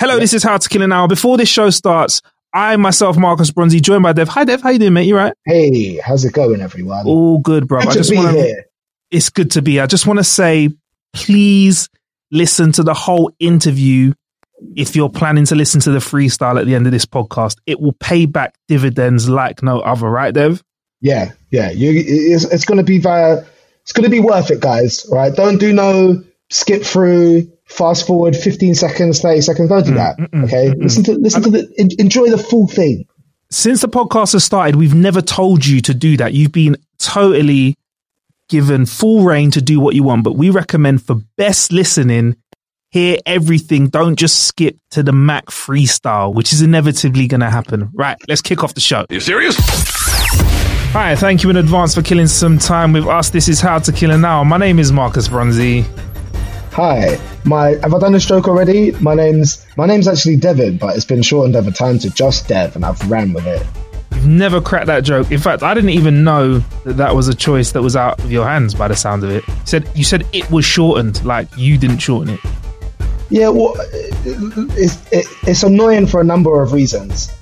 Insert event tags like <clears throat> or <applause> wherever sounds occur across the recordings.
Hello, this is How to Kill an Hour. Before this show starts, I myself, Marcus Bronzy, joined by Dev. Hi Dev, how you doing, mate? You right? Hey, how's it going, everyone? All good, bro. Good I just be want to here. it's good to be. I just want to say, please listen to the whole interview. If you're planning to listen to the freestyle at the end of this podcast, it will pay back dividends like no other, right, Dev? Yeah, yeah. You, it's it's going to be via. It's going to be worth it, guys. Right, don't do no skip through, fast forward, fifteen seconds, thirty seconds. Don't do mm, that. Mm, mm, okay, listen to listen to the enjoy the full thing. Since the podcast has started, we've never told you to do that. You've been totally given full reign to do what you want, but we recommend for best listening, hear everything. Don't just skip to the Mac freestyle, which is inevitably going to happen. Right, let's kick off the show. Are You serious? Hi, thank you in advance for killing some time with us. This is How to Kill an Hour. My name is Marcus Bronzy. Hi, my have I done a stroke already? My name's my name's actually Devin, but it's been shortened over time to just Dev, and I've ran with it. You've never cracked that joke. In fact, I didn't even know that that was a choice that was out of your hands by the sound of it. You said you said it was shortened, like you didn't shorten it. Yeah, well, it's, it, it's annoying for a number of reasons.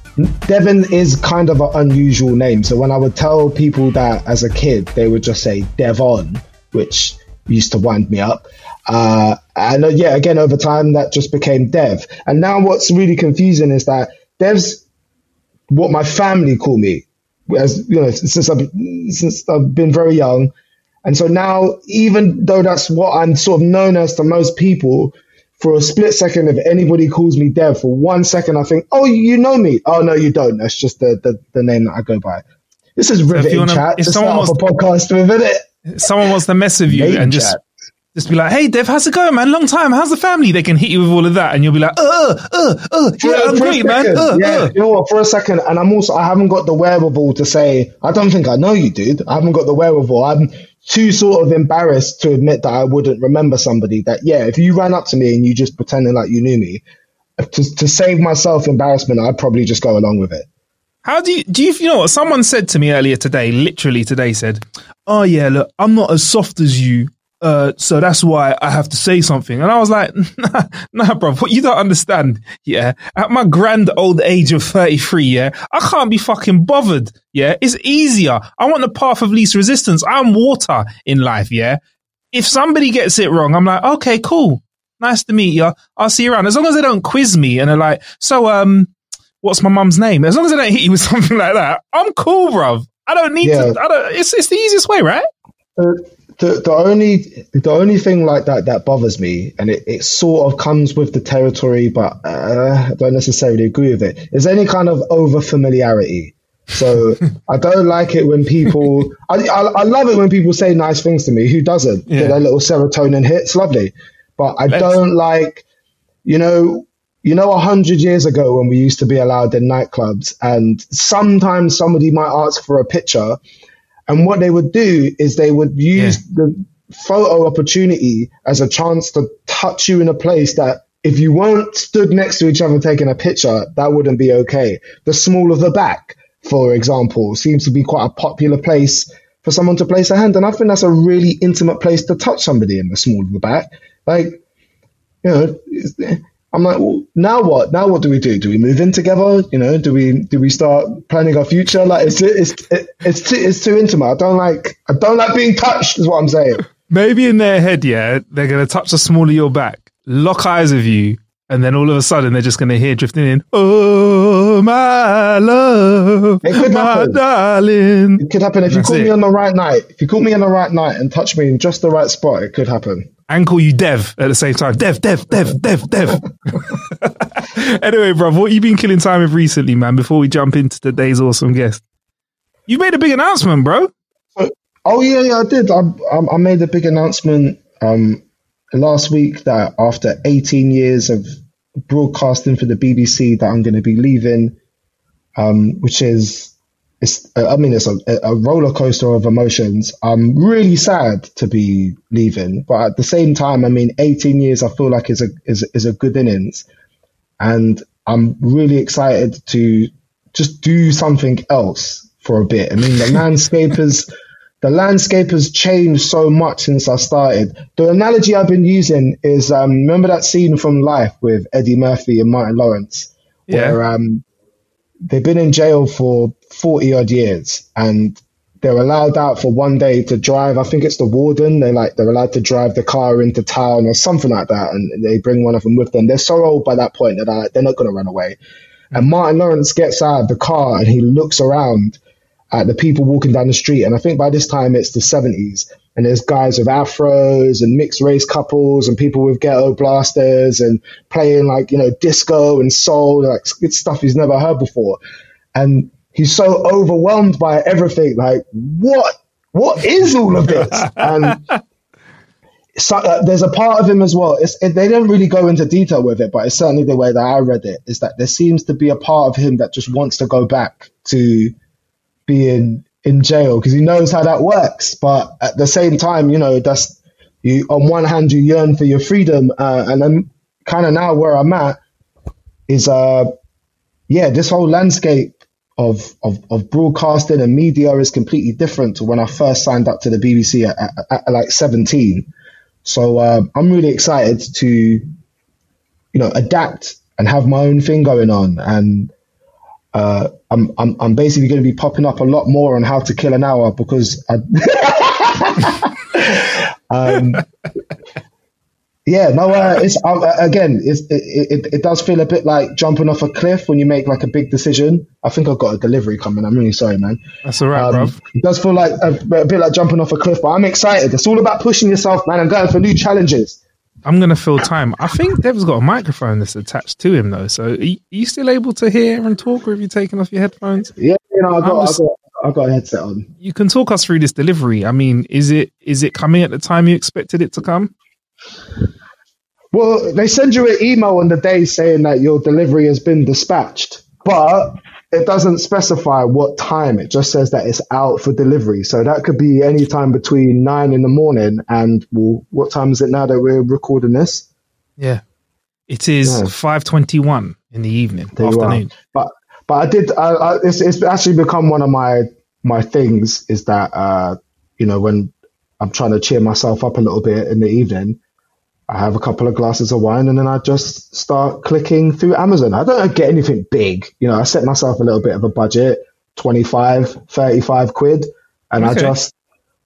Devon is kind of an unusual name. So when I would tell people that as a kid, they would just say Devon, which used to wind me up. Uh, and uh, yeah, again, over time, that just became Dev. And now what's really confusing is that Dev's what my family call me, as you know, since I've, since I've been very young. And so now, even though that's what I'm sort of known as to most people, for a split second, if anybody calls me Dev, for one second, I think, oh, you know me. Oh, no, you don't. That's just the, the, the name that I go by. This is riveting wanna- chat. if someone off a podcast with, it? Someone wants to mess with you and just chat. Just be like, "Hey, Dev, how's it going, man? Long time. How's the family?" They can hit you with all of that, and you'll be like, "Uh, uh, uh, For- yeah, I'm great, man. Uh, yeah, uh." you know what? For a second, and I'm also I haven't got the wherewithal to say I don't think I know you, dude. I haven't got the wherewithal. I'm too sort of embarrassed to admit that I wouldn't remember somebody. That yeah, if you ran up to me and you just pretending like you knew me, to to save myself embarrassment, I'd probably just go along with it. How do you do? You, you know what? Someone said to me earlier today, literally today, said, "Oh yeah, look, I'm not as soft as you." Uh, so that's why I have to say something. And I was like, <laughs> nah, nah, bro, what you don't understand, yeah, at my grand old age of 33, yeah, I can't be fucking bothered, yeah, it's easier. I want the path of least resistance. I'm water in life, yeah. If somebody gets it wrong, I'm like, okay, cool. Nice to meet you. I'll see you around. As long as they don't quiz me and they're like, so, um, what's my mum's name? As long as they don't hit you with <laughs> something like that, I'm cool, bruv. I don't need Yeah. to, I don't, it's, it's the easiest way, right? the, the, the only the only thing like that that bothers me, and it, it sort of comes with the territory, but uh, I don't necessarily agree with it, is any kind of over familiarity. So <laughs> I don't like it when people. I, I I love it when people say nice things to me. Who doesn't? Yeah. Get a little serotonin hit. It's lovely, but I Let's- don't like. You know, you know, a hundred years ago when we used to be allowed in nightclubs, and sometimes somebody might ask for a picture, and what they would do is they would use the photo opportunity as a chance to touch you in a place that if you weren't stood next to each other taking a picture, that wouldn't be okay. The small of the back, for example, seems to be quite a popular place for someone to place a hand. And I think that's a really intimate place to touch somebody in the small of the back. Like, you know, I'm like, well, now what? Now what do we do? Do we move in together? You know, do we do we start planning our future? Like, it's it's it's too it's too intimate. I don't like I don't like being touched. Is what I'm saying. Maybe in their head, yeah, they're to touch the small of your back lock eyes with you, and then all of a sudden they're just to hear drifting in, "Oh my love, It could my happen. darling." It could happen if you That's caught it. me on the right night. If you caught me on the right night and touch me in just the right spot, it could happen. and call you Dev at the same time. Dev, Dev, Dev, Dev, Dev. <laughs> anyway, bro, what you been killing time with recently, man? Before we jump into today's awesome guest, you made a big announcement, bro. Oh yeah, yeah, I did. I, I, I made a big announcement um, last week that after 18 years of broadcasting for the BBC, that I'm going to be leaving, um, which is, it's. I mean, it's a, a roller coaster of emotions. I'm really sad to be leaving, but at the same time, I mean, 18 years, I feel like is a is is a good innings, and I'm really excited to just do something else for a bit. I mean, the <laughs> landscape has the landscape has changed so much since I started. The analogy I've been using is um, remember that scene from Life with Eddie Murphy and Martin Lawrence, Yeah. where um, they've been in jail for 40 odd years and they're allowed out for one day to drive. I think it's the warden. They're like, they're allowed to drive the car into town or something like that. And they bring one of them with them. They're so old by that point that they're, like, they're not going to run away. And Martin Lawrence gets out of the car and he looks around at the people walking down the street. And I think by this time it's the 70s. And there's guys with afros and mixed race couples and people with ghetto blasters and playing like, you know, disco and soul, like good stuff he's never heard before. And he's so overwhelmed by everything. Like, what? What is all of this? <laughs> And so, uh, there's a part of him as well. It's, it, they don't really go into detail with it, but it's certainly the way that I read it is that there seems to be a part of him that just wants to go back to being in jail because he knows how that works. But at the same time, you know, that's you. On one hand, you yearn for your freedom, uh, and then kind of now where I'm at is, uh, yeah, this whole landscape of, of of broadcasting and media is completely different to when I first signed up to the BBC at, at, at like 17. So uh, I'm really excited to, you know, adapt and have my own thing going on. And uh, I'm, I'm I'm basically going to be popping up a lot more on how to kill an hour because I, <laughs> um, yeah, no, uh, it's uh, again, it's, it, it it does feel a bit like jumping off a cliff when you make like a big decision. I think I've got a delivery coming. I'm really sorry, man. That's all right, Um, bro. it does feel like a, a bit like jumping off a cliff, but I'm excited. It's all about pushing yourself, man, and going for new challenges. I'm gonna fill time. I think Dev's got a microphone that's attached to him though. So are you, are you still able to hear and talk, or have you taken off your headphones? Yeah, you know, I got, just- I got, I got a headset on. You can talk us through this delivery. I mean, is it is it coming at the time you expected it to come? Well, they send you an email on the day saying that your delivery has been dispatched, but it doesn't specify what time. It just says that it's out for delivery. So that could be any time between nine in the morning and well, what time is it now that we're recording this? Yeah, it is Yeah. five twenty one in the evening, There afternoon. But but I did. I, I, it's it's actually become one of my my things is that uh you know when I'm trying to cheer myself up a little bit in the evening, I have a couple of glasses of wine and then I just start clicking through Amazon. I don't get anything big, you know. I set myself a little bit of a budget, 25, 35 quid, and I just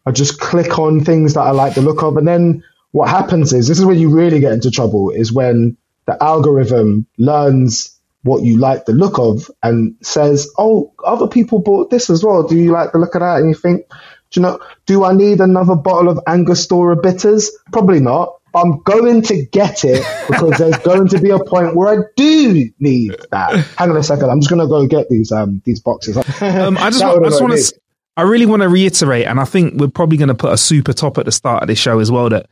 I just click on things that I like the look of, and then what happens is this is when you really get into trouble is when the algorithm learns what you like the look of and says, "Oh, other people bought this as well. Do you like the look of that?" And you think, "Do you know? Do I need another bottle of Angostura bitters? Probably not." I'm going to get it because there's <laughs> going to be a point where I do need that. Hang on a second. I'm just going to go get these um these boxes. Um, I just, want, I just want to, I really want to reiterate, and I think we're probably going to put a super top at the start of this show as well. That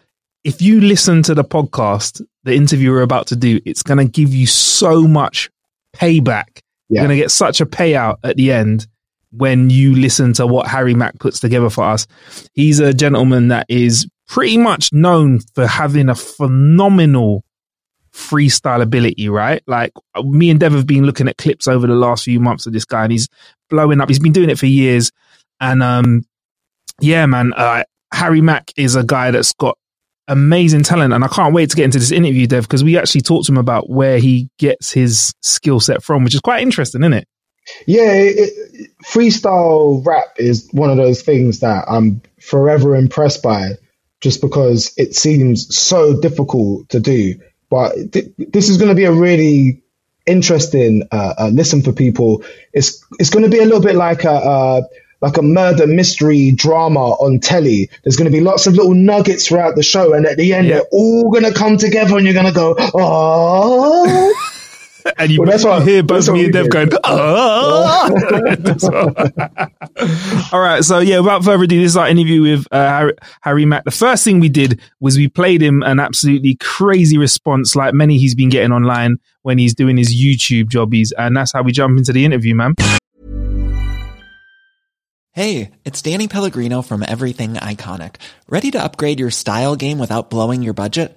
if you listen to the podcast, the interview we're about to do, it's going to give you so much payback. Yeah. You're going to get such a payout at the end when you listen to what Harry Mack puts together for us. He's a gentleman that is pretty much known for having a phenomenal freestyle ability, right? Like me and Dev have been looking at clips over the last few months of this guy, and he's blowing up. He's been doing it for years, and um, yeah, man, uh, Harry Mack is a guy that's got amazing talent, and I can't wait to get into this interview, Dev, because we actually talked to him about where he gets his skill set from, which is quite interesting, isn't it? Yeah, it, it, freestyle rap is one of those things that I'm forever impressed by, just because it seems so difficult to do. but th- this is going to be a really interesting uh, uh, listen for people. It's it's going to be a little bit like a. Uh, like a murder mystery drama on telly. There's going to be lots of little nuggets throughout the show, and at the end, they're all going to come together, and you're going to go, oh. And you, well, that's what, hear both me and Dev going, oh. <laughs> <laughs> All right. So, yeah, without further ado, this is our interview with uh, Harry, Harry Mack. The first thing we did was we played him an absolutely crazy response, like many he's been getting online when he's doing his YouTube jobbies. And that's how we jump into the interview, man. Hey, it's Danny Pellegrino from Everything Iconic. Ready to upgrade your style game without blowing your budget?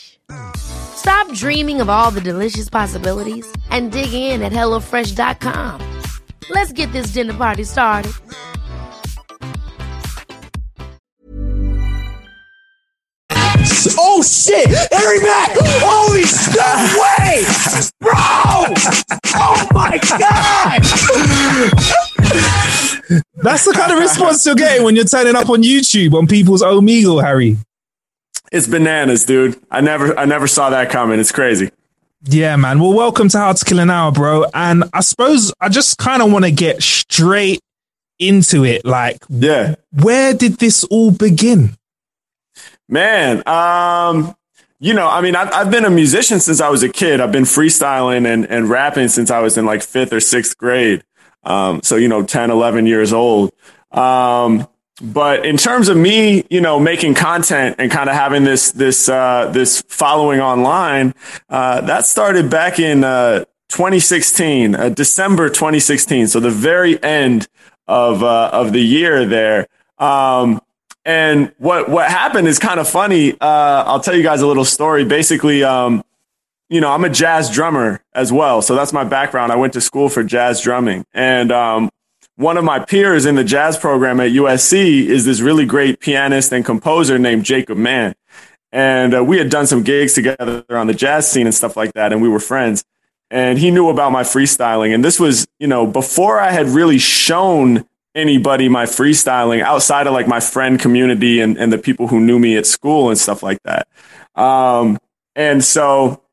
Stop dreaming of all the delicious possibilities and dig in at HelloFresh.com. Let's get this dinner party started. Oh shit! Harry Mack! Holy no way! Bro! Oh my god! That's the kind of response you're getting when you're turning up on YouTube on people's Omegle, Harry. It's bananas, dude. I never I never saw that coming. It's crazy. Yeah, man. Well, welcome to How to Kill an Hour, bro. And I suppose I just kind of want to get straight into it. Like, yeah, where did this all begin? Man, um, you know, I mean, I've, I've been a musician since I was a kid. I've been freestyling and, and rapping since I was in like fifth or sixth grade. Um, so, you know, 10, 11 years old. Um, but in terms of me, you know, making content and kind of having this, this, uh, this following online, uh, that started back in, uh, 2016, uh, December 2016. So the very end of, uh, of the year there. Um, and what what happened is kind of funny. Uh, I'll tell you guys a little story. Basically, um, you know, I'm a jazz drummer as well, so that's my background. I went to school for jazz drumming, and um, one of my peers in the jazz program at USC is this really great pianist and composer named Jacob Mann. And uh, we had done some gigs together on the jazz scene and stuff like that, and we were friends. And he knew about my freestyling, and this was, you know, before I had really shown anybody my freestyling outside of like my friend community and, and the people who knew me at school and stuff like that. Um, and so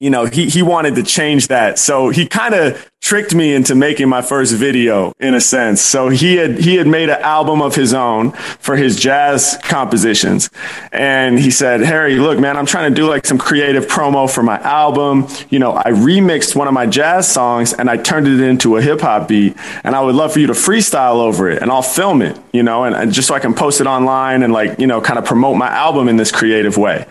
you know, he, he wanted to change that. So he kind of tricked me into making my first video in a sense. So he had, he had made an album of his own for his jazz compositions. And he said, Harry, look, man, I'm trying to do like some creative promo for my album. You know, I remixed one of my jazz songs and I turned it into a hip hop beat. And I would love for you to freestyle over it and I'll film it, you know, and, and just so I can post it online and like, you know, kind of promote my album in this creative way.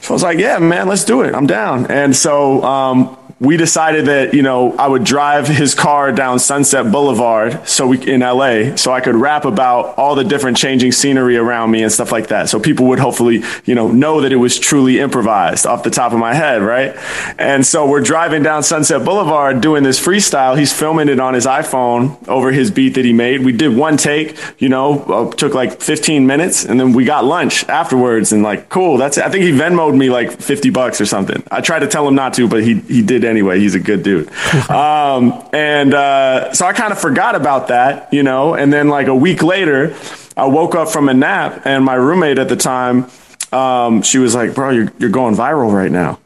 So I was like, yeah, man, let's do it. I'm down. And so um, we decided that you know I would drive his car down Sunset Boulevard so we in LA so I could rap about all the different changing scenery around me and stuff like that. So people would hopefully you know know that it was truly improvised off the top of my head right? And so we're driving down Sunset Boulevard doing this freestyle. He's filming it on his iPhone over his beat that he made. We did one take you know uh, took like 15 minutes and then we got lunch afterwards and like cool. That's it. I think he Venmoed me like 50 bucks or something. I tried to tell him not to but he he did anyway. He's a good dude. <laughs> um, and uh, so I kind of forgot about that, you know. And then like a week later, I woke up from a nap, and my roommate at the time um, she was like, "Bro, you're you're going viral right now."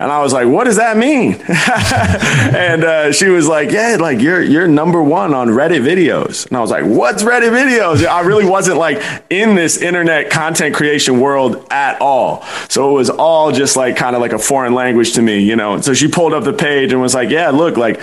And I was like, "What does that mean?" <laughs> and uh, she was like, "Yeah, like you're you're number one on Reddit videos." And I was like, "What's Reddit videos?" I really wasn't like in this internet content creation world at all. So it was all just like kind of like a foreign language to me, you know. So she pulled up the page and was like, "Yeah, look, like."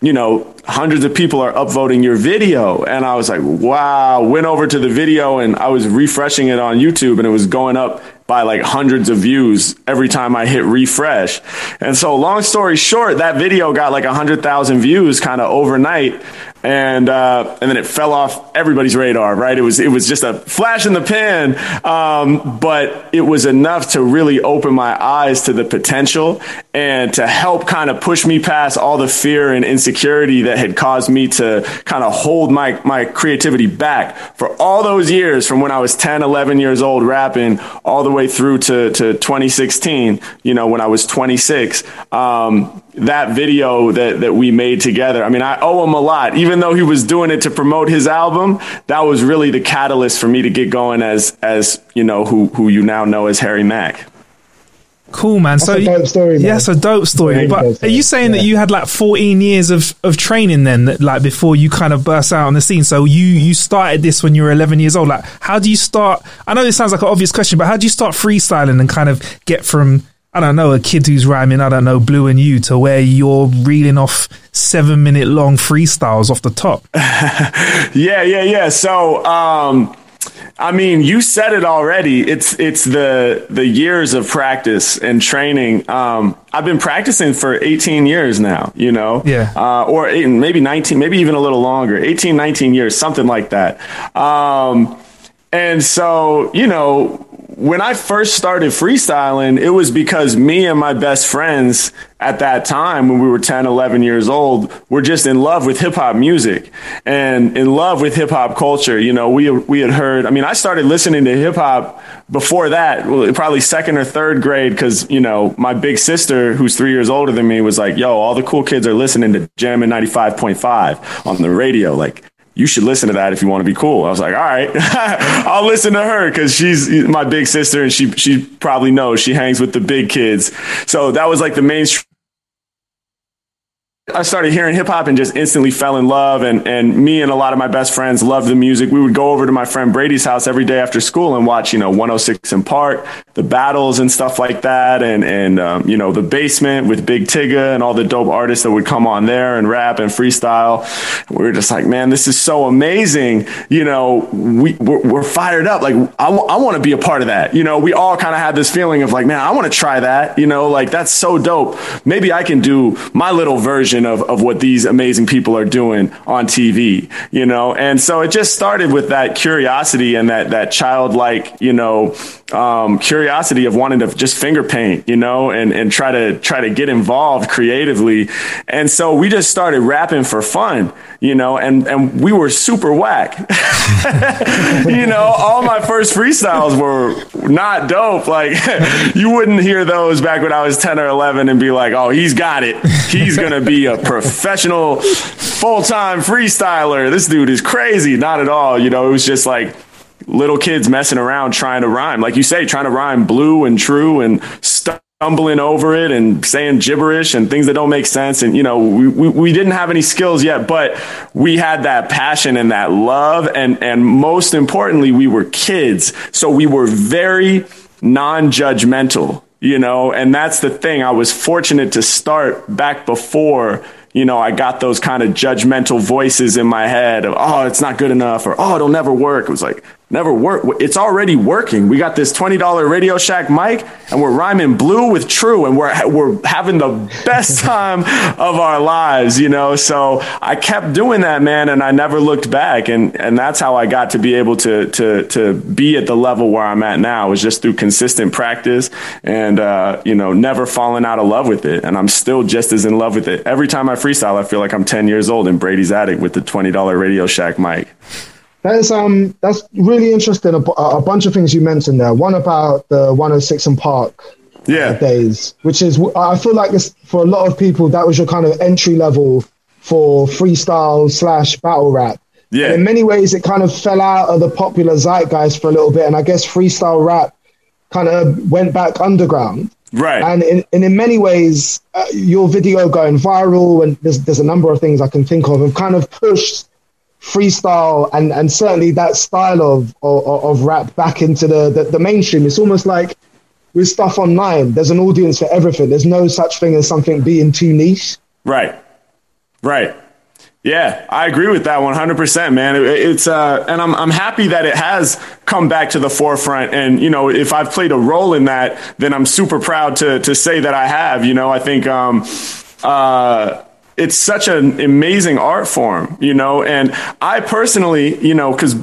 you know, hundreds of people are upvoting your video. And I was like, wow, went over to the video and I was refreshing it on YouTube and it was going up by like hundreds of views every time I hit refresh. And so long story short, that video got like a hundred thousand views kind of overnight. And, uh, and then it fell off everybody's radar, right? It was, it was just a flash in the pan. Um, but it was enough to really open my eyes to the potential and to help kind of push me past all the fear and insecurity that had caused me to kind of hold my, my creativity back for all those years from when I was 10, 11 years old rapping all the way through to, to 2016, you know, when I was 26. Um, that video that, that we made together. I mean, I owe him a lot, even though he was doing it to promote his album. That was really the catalyst for me to get going as, as, you know, who, who you now know as Harry Mack. Cool, man. That's so a dope story, man. Yeah, it's a dope story. Very but dope are you story, saying that you had like 14 years of, of training then, that, like before you kind of burst out on the scene? So you you started this when you were 11 years old. Like, how do you start? I know this sounds like an obvious question, but how do you start freestyling and kind of get from I don't know a kid who's rhyming I don't know blue and you to where you're reeling off seven minute long freestyles off the top? <laughs> Yeah, yeah, yeah. So, um, I mean, you said it already. It's it's the the years of practice and training. Um, I've been practicing for 18 years now. You know, Yeah. uh, or eight, maybe 19, maybe even a little longer. 18, 19 years, something like that. Um, and so, you know, when I first started freestyling, it was because me and my best friends at that time, when we were 10, 11 years old, were just in love with hip hop music and in love with hip hop culture. You know, we, we had heard, I mean, I started listening to hip hop before that, probably second or third grade, because, you know, my big sister, who's three years older than me, was like, yo, all the cool kids are listening to Jammin' 95.5 on the radio. Like, you should listen to that if you want to be cool. I was like, all right, <laughs> I'll listen to her because she's my big sister and she she probably knows she hangs with the big kids. So that was like the mainstream. I started hearing hip hop and just instantly fell in love. And, and me and a lot of my best friends loved the music. We would go over to my friend Brady's house every day after school and watch, you know, 106 and Park, the battles and stuff like that. And, and, um, you know, the basement with Big Tigga and all the dope artists that would come on there and rap and freestyle. We were just like, man, this is so amazing. You know, we, we're, we're fired up. Like, I, want to be a part of that. You know, we all kind of had this feeling of like, man, I want to try that. You know, like that's so dope. Maybe I can do my little version of, of what these amazing people are doing on TV, you know? And so it just started with that curiosity and that, that childlike, you know, um, curiosity of wanting to just finger paint, you know, and, and try to, try to get involved creatively. And so we just started rapping for fun, you know, and, and we were super whack. <laughs> you know, all my first freestyles were not dope. Like <laughs> you wouldn't hear those back when I was 10 or 11 and be like, oh, he's got it. He's going to be a professional full-time freestyler. This dude is crazy. Not at all. You know, it was just like little kids messing around trying to rhyme. Like you say, trying to rhyme blue and true and stumbling over it and saying gibberish and things that don't make sense. And, you know, we, we, we didn't have any skills yet, but we had that passion and that love. And, and most importantly, we were kids. So we were very non-judgmental, you know, and that's the thing. I was fortunate to start back before you know, I got those kind of judgmental voices in my head of, oh, it's not good enough or, oh, it'll never work. It was like, never work. It's already working. We got this $20 Radio Shack mic and we're rhyming blue with true and we're, we're having the best <laughs> time of our lives, you know? So I kept doing that, man. And I never looked back. And, and that's how I got to be able to, to, to be at the level where I'm at now is just through consistent practice and, uh, you know, never falling out of love with it. And I'm still just as in love with it. Every time I freestyle, I feel like I'm 10 years old in Brady's attic with the $20 Radio Shack mic. That's um that's really interesting. A, a bunch of things you mentioned there. One about the 106 and Park Yeah. days, which is I feel like this for a lot of people that was your kind of entry level for freestyle slash battle rap. Yeah. And in many ways, it kind of fell out of the popular zeitgeist for a little bit, and I guess freestyle rap kind of went back underground. Right. And in, and in many ways, uh, your video going viral, and there's, there's a number of things I can think of, have kind of pushed freestyle and, and certainly that style of, of, of rap back into the, the, the mainstream. It's almost like with stuff online, there's an audience for everything. There's no such thing as something being too niche. Right. Right. Yeah, I agree with that 100%, man. It, it's uh, and I'm I'm happy that it has come back to the forefront. And you know, if I've played a role in that, then I'm super proud to to say that I have. You know, I think um, uh, it's such an amazing art form. You know, and I personally, you know, because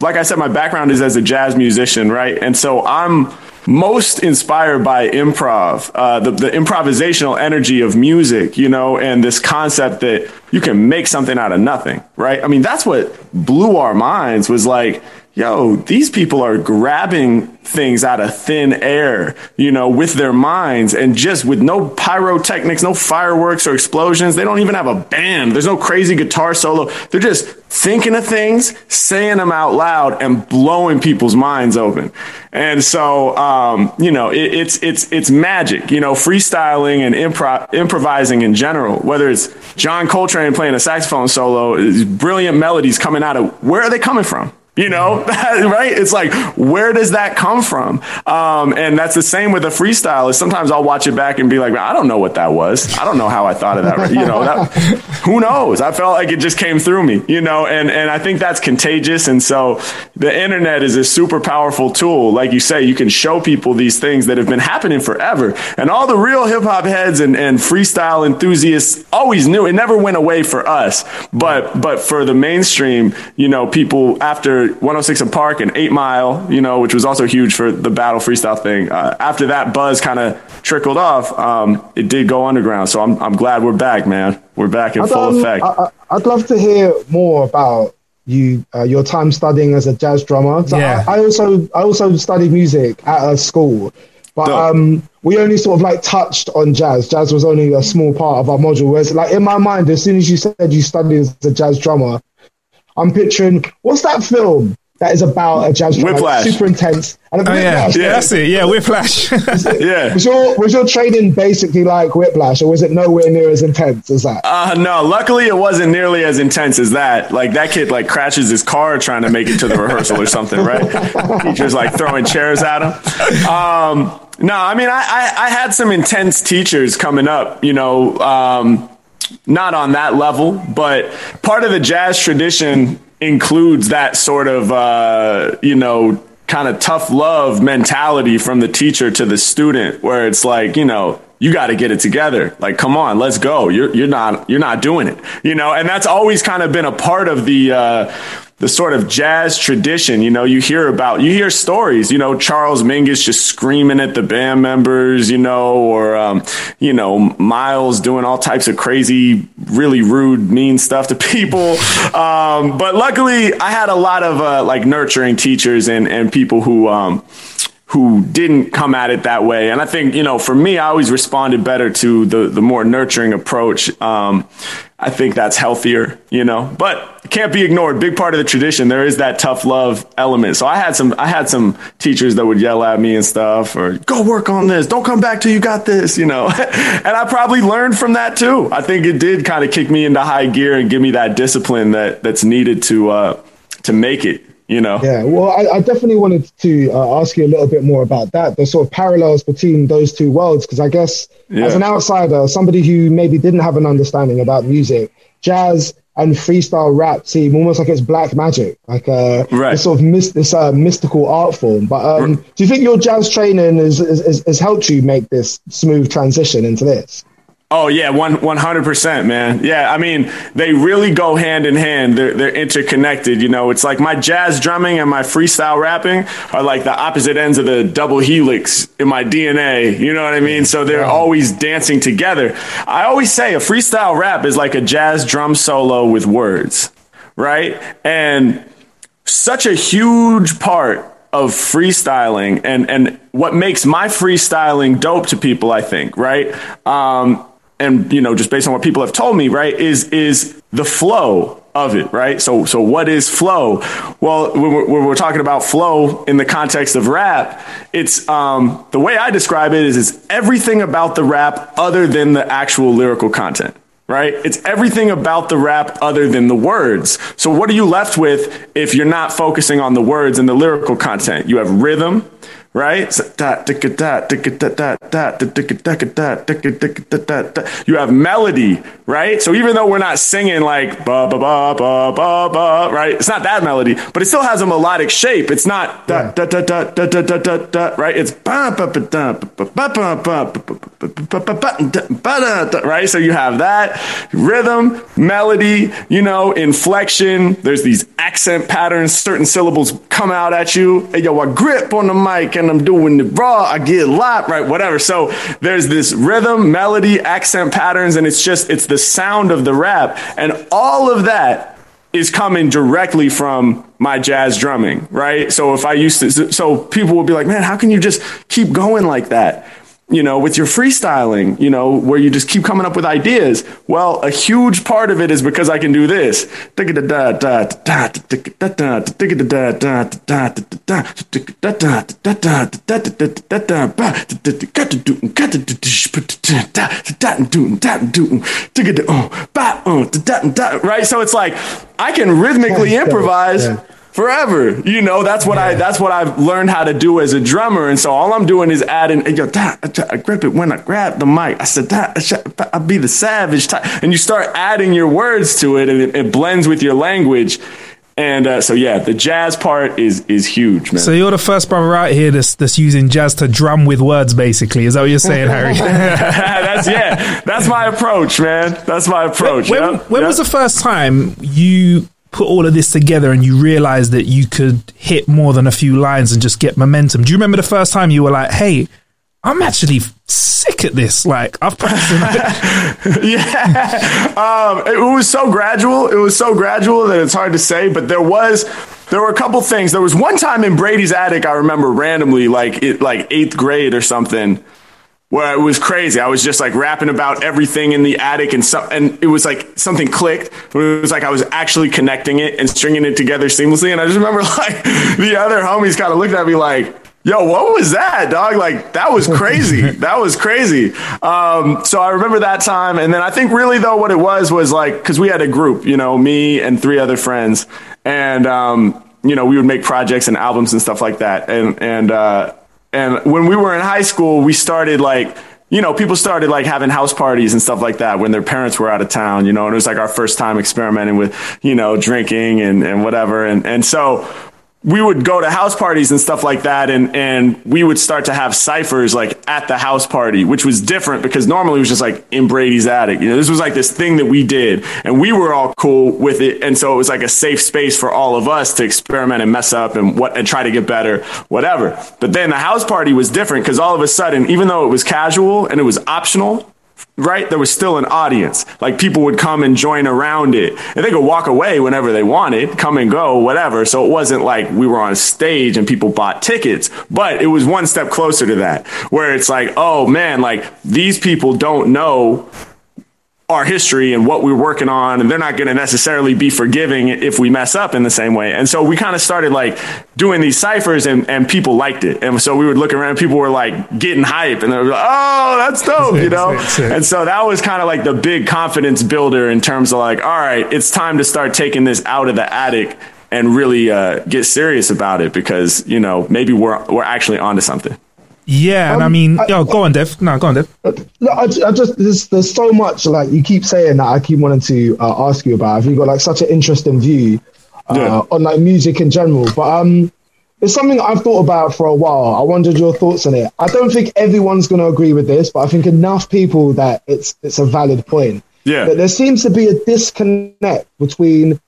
like I said, my background is as a jazz musician, right? And so I'm most inspired by improv, uh, the, the improvisational energy of music, you know, and this concept that you can make something out of nothing, right? I mean, that's what blew our minds was like, yo, these people are grabbing things out of thin air, you know, with their minds and just with no pyrotechnics, no fireworks or explosions. They don't even have a band. There's no crazy guitar solo. They're just thinking of things, saying them out loud and blowing people's minds open. And so, um, you know, it, it's, it's, it's magic, you know, freestyling and improv, improvising in general, whether it's John Coltrane playing a saxophone solo, brilliant melodies coming out of where are they coming from? You know, <laughs> right? It's like, where does that come from? Um, and that's the same with the freestyle. Is sometimes I'll watch it back and be like, I don't know what that was. I don't know how I thought of that. You know, that, <laughs> who knows? I felt like it just came through me. You know, and and I think that's contagious. And so the internet is a super powerful tool. Like you say, you can show people these things that have been happening forever. And all the real hip hop heads and, and freestyle enthusiasts always knew it never went away for us. But but for the mainstream, you know, people after 106 and Park and Eight Mile, you know, which was also huge for the battle freestyle thing. Uh, after that buzz kind of trickled off, um, it did go underground. So I'm, I'm glad we're back, man. We're back in I'd, full um, effect. I, would love to hear more about you, uh, your time studying as a jazz drummer. So Yeah. I, I also, I also studied music at a school, but Dope. um, we only sort of like touched on jazz. Jazz was only a small part of our module. Whereas, like in my mind, as soon as you said you studied as a jazz drummer, I'm picturing what's that film that is about a jazz drummer? Whiplash. Super intense. And Oh yeah, Whiplash. yeah, that's it. Yeah, Whiplash. <laughs> yeah. Was your was your training basically like Whiplash, or was it nowhere near as intense as that? Uh, no, luckily it wasn't nearly as intense as that. Like that kid like crashes his car trying to make it to the rehearsal or something, right? <laughs> Teachers like throwing chairs at him. Um, no, I mean, I, I, I had some intense teachers coming up, you know, um, not on that level, but part of the jazz tradition includes that sort of, uh, you know, kind of tough love mentality from the teacher to the student where it's like, you know, you got to get it together. Like, come on, let's go. You're, you're not, you're not doing it, you know, and that's always kind of been a part of the, uh, the sort of jazz tradition, you know, you hear about, you hear stories, you know, Charles Mingus just screaming at the band members, you know, or, um, you know, Miles doing all types of crazy, really rude, mean stuff to <laughs> people. Um, but luckily I had a lot of, uh, like nurturing teachers and, and people who, um, who didn't come at it that way. And I think, you know, for me, I always responded better to the, the more nurturing approach. Um, I think that's healthier, you know, but can't be ignored. Big part of the tradition. There is that tough love element. So I had some, I had some teachers that would yell at me and stuff or go work on this. Don't come back till you got this, you know, <laughs> and I probably learned from that too. I think it did kind of kick me into high gear and give me that discipline that that's needed to, uh, to make it, you know? Yeah, well, I, I definitely wanted to uh, ask you a little bit more about that, the sort of parallels between those two worlds, because I guess Yeah. as an outsider, somebody who maybe didn't have an understanding about music, jazz and freestyle rap seem almost like it's black magic, like uh, Right. this sort of mis- this uh, mystical art form. But um, do you think your jazz training has, has, has- has helped you make this smooth transition into this? Oh yeah, one one hundred percent, man. Yeah, I mean they really go hand in hand. They're they're interconnected. You know, it's like my jazz drumming and my freestyle rapping are like the opposite ends of the double helix in my DNA. You know what I mean? So they're always dancing together. I always say a freestyle rap is like a jazz drum solo with words, right? And such a huge part of freestyling and and what makes my freestyling dope to people i think right um and you know, just based on what people have told me, right, is is the flow of it, right? So, so what is flow? Well, when we're, when we're talking about flow in the context of rap, it's um, the way I describe it is it's everything about the rap other than the actual lyrical content right? It's everything about the rap other than the words. So what are you left with if you're not focusing on the words and the lyrical content? You have rhythm, right? You have melody, right? So even though we're not singing like ba ba ba ba ba ba, right? It's not that melody, but it still has a melodic shape. It's not da da da da da da da da right? It's ba ba ba da ba ba ba ba right? So you have that rhythm, melody, you know, inflection. There's these accent patterns. Certain syllables come out at you. Hey, yo, I grip on the mic and I'm doing it raw. I get lot, right? Whatever. So there's this rhythm, melody, accent patterns, and it's just, it's the sound of the rap. And all of that is coming directly from my jazz drumming, right? So if I used to, so people would be like, man, how can you just keep going like that? You know, with your freestyling, you know, where you just keep coming up with ideas. Well, a huge part of it is because I can do this. Right? So it's like I can rhythmically improvise forever. You know, that's what yeah. I that's what I've learned how to do as a drummer. And so all I'm doing is adding, yo, that, I grip it when I grab the mic. I said that I be the savage type. And you start adding your words to it, and it, it blends with your language. And uh, so yeah, the jazz part is is huge, man. So you're the first brother out here that's that's using jazz to drum with words, basically. Is that what you're saying, Harry? <laughs> that's <laughs> yeah, that's my approach, man. That's my approach. When, yep. when yep. was the first time you put all of this together and you realized that you could hit more than a few lines and just get momentum. Do you remember the first time you were like, "Hey, I'm actually sick at this. Like I've practiced. <laughs> <laughs> yeah, um, it was so gradual. It was so gradual that it's hard to say. But there was, there were a couple things. There was one time in Brady's attic. I remember randomly, like it, like eighth grade or something where it was crazy. I was just like rapping about everything in the attic and so, and it was like something clicked. It was like I was actually connecting it and stringing it together seamlessly. And I just <laughs> remember like the other homies kind of looked at me like, yo, what was that, dog? Like that was crazy. <laughs> that was crazy. Um, so I remember that time. And then I think really though, what it was was like, cause we had a group, you know, me and three other friends and, um, you know, we would make projects and albums and stuff like that. And, and, uh, and when we were in high school, we started like, you know, people started like having house parties and stuff like that when their parents were out of town, you know, and it was like our first time experimenting with, you know, drinking and, and whatever. And, and so we would go to house parties and stuff like that and and we would start to have ciphers like at the house party which was different because normally it was just like in Brady's attic. You know this was like this thing that we did and we were all cool with it and so it was like a safe space for all of us to experiment and mess up and what and try to get better whatever. But then the house party was different because all of a sudden even though it was casual and it was optional right? There was still an audience. Like people would come and join around it. And they could walk away whenever they wanted, come and go, whatever. So it wasn't like we were on stage and people bought tickets, but it was one step closer to that, where it's like, oh man, like these people don't know our history and what we're working on and they're not going to necessarily be forgiving if we mess up in the same way. And so we kind of started like doing these ciphers and, and people liked it. And so we would look around people were like getting hype and they were like oh that's dope you know? and so that was kind of like the big confidence builder in terms of like all right it's time to start taking this out of the attic and really uh, get serious about it because you know maybe we're we're actually onto something yeah, and um, I mean, I, yo, go on, Dev. No, go on, Dev. Uh, I, I just there's, there's so much like you keep saying that I keep wanting to uh, ask you about. You've you got like such an interesting view uh, yeah. on like music in general? But um, it's something I've thought about for a while. I wondered your thoughts on it. I don't think everyone's going to agree with this, but I think enough people that it's it's a valid point. Yeah, that there seems to be a disconnect between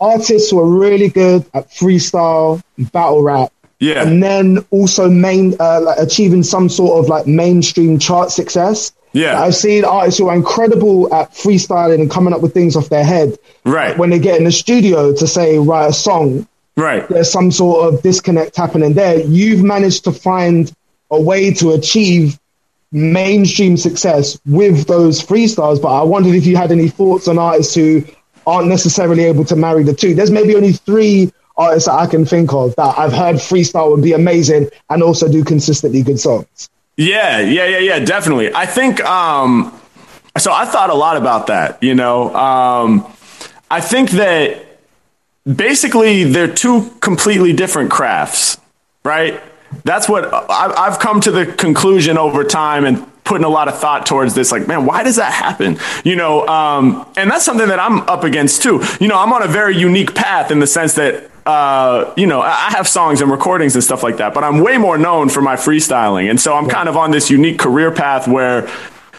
artists who are really good at freestyle, and battle rap, yeah. And then also main uh, like achieving some sort of like mainstream chart success. Yeah. I've seen artists who are incredible at freestyling and coming up with things off their head. Right. When they get in the studio to say write a song. Right. There's some sort of disconnect happening there. You've managed to find a way to achieve mainstream success with those freestyles. But I wondered if you had any thoughts on artists who aren't necessarily able to marry the two. There's maybe only three artists that I can think of that I've heard freestyle would be amazing and also do consistently good songs. Yeah, yeah, yeah, yeah, definitely. I think um so I thought a lot about that, you know. Um I think that basically they're two completely different crafts, right? That's what I've come to the conclusion over time and putting a lot of thought towards this like man why does that happen you know um, and that's something that i'm up against too you know i'm on a very unique path in the sense that uh, you know, I have songs and recordings and stuff like that, but I'm way more known for my freestyling. And so I'm kind of on this unique career path where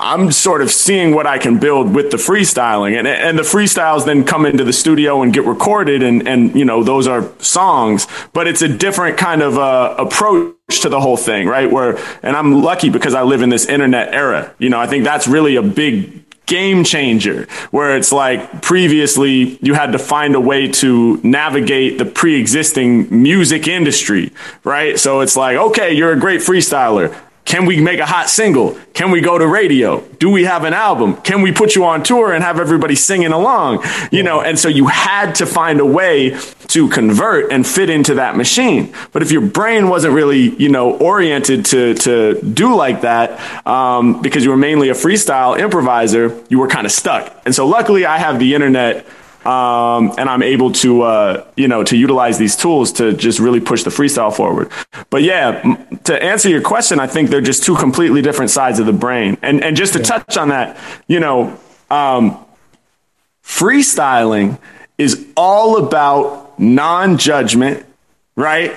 I'm sort of seeing what I can build with the freestyling and, and the freestyles then come into the studio and get recorded and, and, you know, those are songs, but it's a different kind of, uh, approach to the whole thing, right? Where, and I'm lucky because I live in this internet era. You know, I think that's really a big game changer where it's like previously you had to find a way to navigate the pre-existing music industry, right? So it's like, okay, you're a great freestyler. Can we make a hot single? Can we go to radio? Do we have an album? Can we put you on tour and have everybody singing along? You know, and so you had to find a way to convert and fit into that machine. But if your brain wasn't really, you know, oriented to to do like that, um, because you were mainly a freestyle improviser, you were kind of stuck. And so luckily, I have the internet um, and I'm able to, uh, you know, to utilize these tools to just really push the freestyle forward. But yeah, to answer your question, I think they're just two completely different sides of the brain. And and just to yeah. touch on that, you know, um, freestyling is all about non-judgment, right?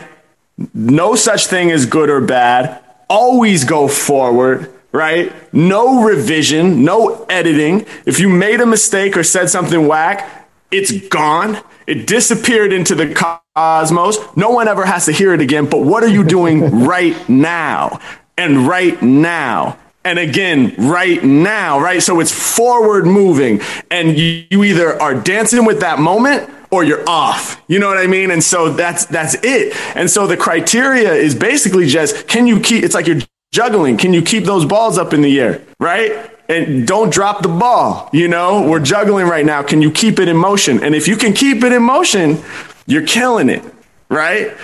No such thing as good or bad. Always go forward right? No revision, no editing. If you made a mistake or said something whack, it's gone. It disappeared into the cosmos. No one ever has to hear it again. But what are you doing <laughs> right now? And right now. And again, right now, right? So it's forward moving. And you, you either are dancing with that moment or you're off. You know what I mean? And so that's that's it. And so the criteria is basically just can you keep it's like you're juggling. Can you keep those balls up in the air? Right? And don't drop the ball. You know, we're juggling right now. Can you keep it in motion? And if you can keep it in motion, you're killing it, right?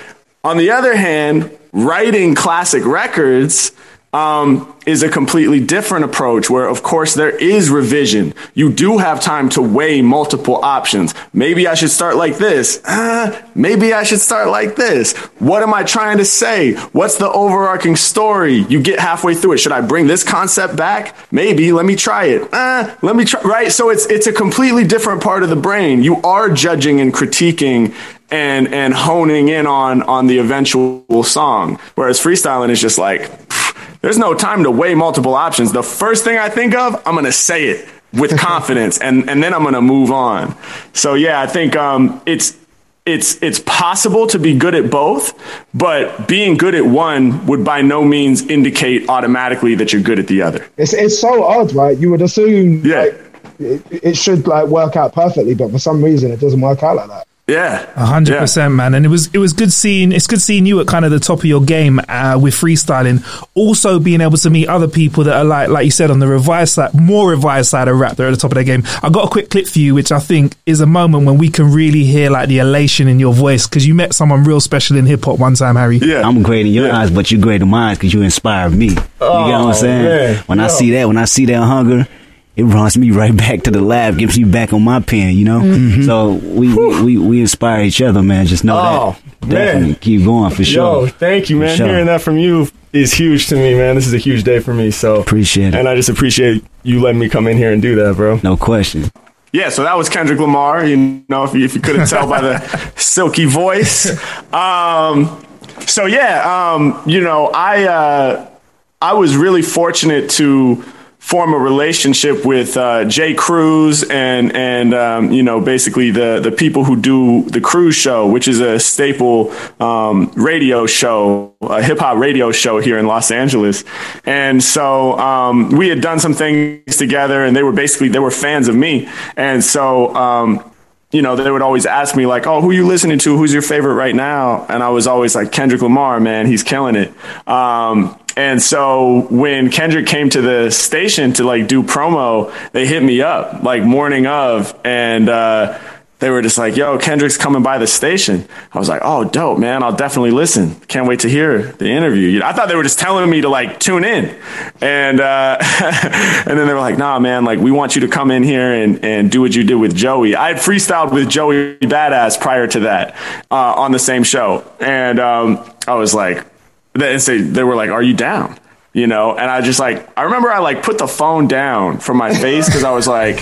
On the other hand, writing classic records um, is a completely different approach where, of course, there is revision. You do have time to weigh multiple options. Maybe I should start like this. Uh, maybe I should start like this. What am I trying to say? What's the overarching story? You get halfway through it. Should I bring this concept back? Maybe. Let me try it. Uh, let me try. Right. So it's, it's a completely different part of the brain. You are judging and critiquing and, and honing in on, on the eventual song. Whereas freestyling is just like, there's no time to weigh multiple options. The first thing I think of, I'm going to say it with <laughs> confidence and, and then I'm going to move on. So yeah, I think, um, it's, it's it's possible to be good at both, but being good at one would by no means indicate automatically that you're good at the other. It's it's so odd, right? You would assume yeah. Like, it, it should like work out perfectly, but for some reason it doesn't work out like that. Yeah, hundred yeah. percent, man. And it was it was good seeing it's good seeing you at kind of the top of your game uh, with freestyling. Also being able to meet other people that are like like you said on the revised side, more revised side of rap. They're at the top of their game. I got a quick clip for you, which I think is a moment when we can really hear like the elation in your voice because you met someone real special in hip hop one time, Harry. Yeah, I'm great in your yeah. eyes, but you're great in mine because you inspired me. You oh, get what I'm saying? Man. When Yo. I see that, when I see that hunger it runs me right <laughs> back to the lab, gets me back on my pen, you know? Mm-hmm. So we, we, we, we, inspire each other, man. Just know oh, that. Definitely man. keep going for sure. Yo, thank you, man. Sure. Hearing that from you is huge to me, man. This is a huge day for me. So appreciate it. And I just appreciate you letting me come in here and do that, bro. No question. Yeah, so that was Kendrick Lamar. You know, if you, if you couldn't tell by the <laughs> silky voice. Um, so yeah, um, you know, I uh, I was really fortunate to form a relationship with uh, J. Cruz and and um, you know basically the the people who do the Cruz Show, which is a staple um, radio show, a hip hop radio show here in Los Angeles. And so um, we had done some things together, and they were basically they were fans of me, and so um, you know, they would always ask me like, "Oh, who you listening to? Who's your favorite right now?" And I was always like, "Kendrick Lamar, man, he's killing it." And so when Kendrick came to the station to like do promo, they hit me up like morning of, and uh, they were just like, "Yo, Kendrick's coming by the station." I was like, "Oh, dope, man! I'll definitely listen. Can't wait to hear the interview." I thought they were just telling me to like tune in, and uh, <laughs> and then they were like, "Nah, man! Like, we want you to come in here and and do what you did with Joey." I had freestyled with Joey Badass prior to that uh, on the same show, and um, I was like, they, say, they were like, "Are you down?" You know, and I just like I remember I like put the phone down from my face because I was like.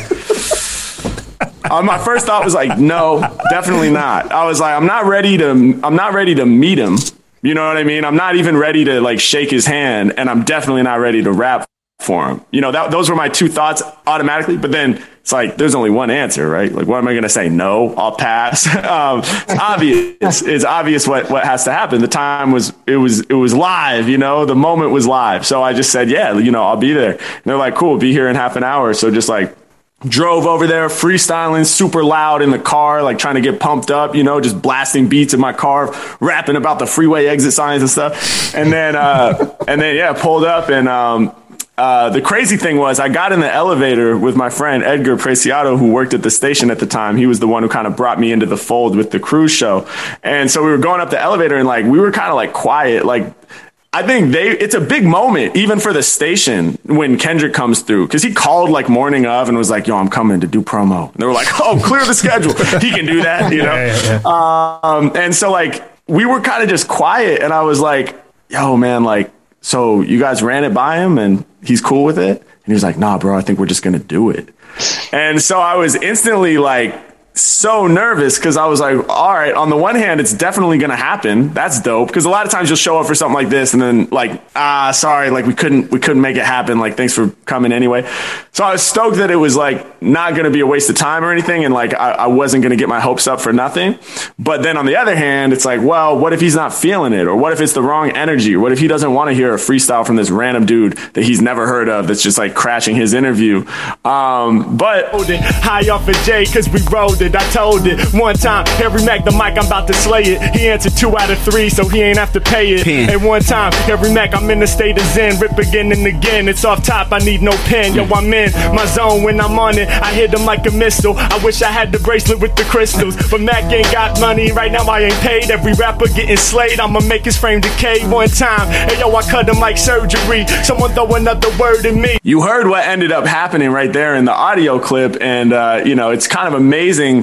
Uh, my first thought was like, no, definitely not. I was like, I'm not ready to, I'm not ready to meet him. You know what I mean? I'm not even ready to like shake his hand, and I'm definitely not ready to rap for him. You know, that, those were my two thoughts automatically. But then it's like, there's only one answer, right? Like, what am I going to say? No, I'll pass. <laughs> um, it's obvious. It's obvious what, what has to happen. The time was, it was, it was live, you know, the moment was live. So I just said, yeah, you know, I'll be there. And they're like, cool, be here in half an hour. So just like, drove over there freestyling super loud in the car like trying to get pumped up you know just blasting beats in my car rapping about the freeway exit signs and stuff and then uh and then yeah pulled up and um uh, the crazy thing was I got in the elevator with my friend Edgar Preciado, who worked at the station at the time. He was the one who kind of brought me into the fold with the Cruz show. And so we were going up the elevator and like, we were kind of like quiet. Like I think they it's a big moment even for the station when Kendrick comes through because he called like morning of and was like, "Yo, I'm coming to do promo." And they were like, "Oh, clear the schedule. <laughs> he can do that," you know. Yeah, yeah, yeah. Um, and so like we were kind of just quiet, and I was like, "Yo, man, like, so you guys ran it by him and he's cool with it?" And he was like, "Nah, bro, I think we're just gonna do it." And so I was instantly like so nervous because I was like, all right, on the one hand, it's definitely going to happen. That's dope. Because a lot of times you'll show up for something like this and then like, ah, sorry, like we couldn't, we couldn't make it happen. Like, thanks for coming anyway. So I was stoked that it was like not going to be a waste of time or anything. And like, I, I wasn't going to get my hopes up for nothing. But then on the other hand, it's like, well, what if he's not feeling it? Or what if it's the wrong energy? Or what if he doesn't want to hear a freestyle from this random dude that he's never heard of that's just like crashing his interview? Um, but high off of Jay because we rolled it. I told it one time. Harry Mack, the mic, I'm about to slay it. He answered two out of three, so he ain't have to pay it. Pen. And one time, Harry Mack, I'm in the state of zen. Rip again and again. It's off top, I need no pen. Yo, I'm in my zone when I'm on it. I hit him like a missile. I wish I had the bracelet with the crystals. But Mack ain't got money. Right now, I ain't paid. Every rapper getting slayed. I'ma make his frame decay one time. Hey, yo, I cut him like surgery. Someone throw another word in me. you heard what ended up happening right there in the audio clip and uh, you know it's kind of amazing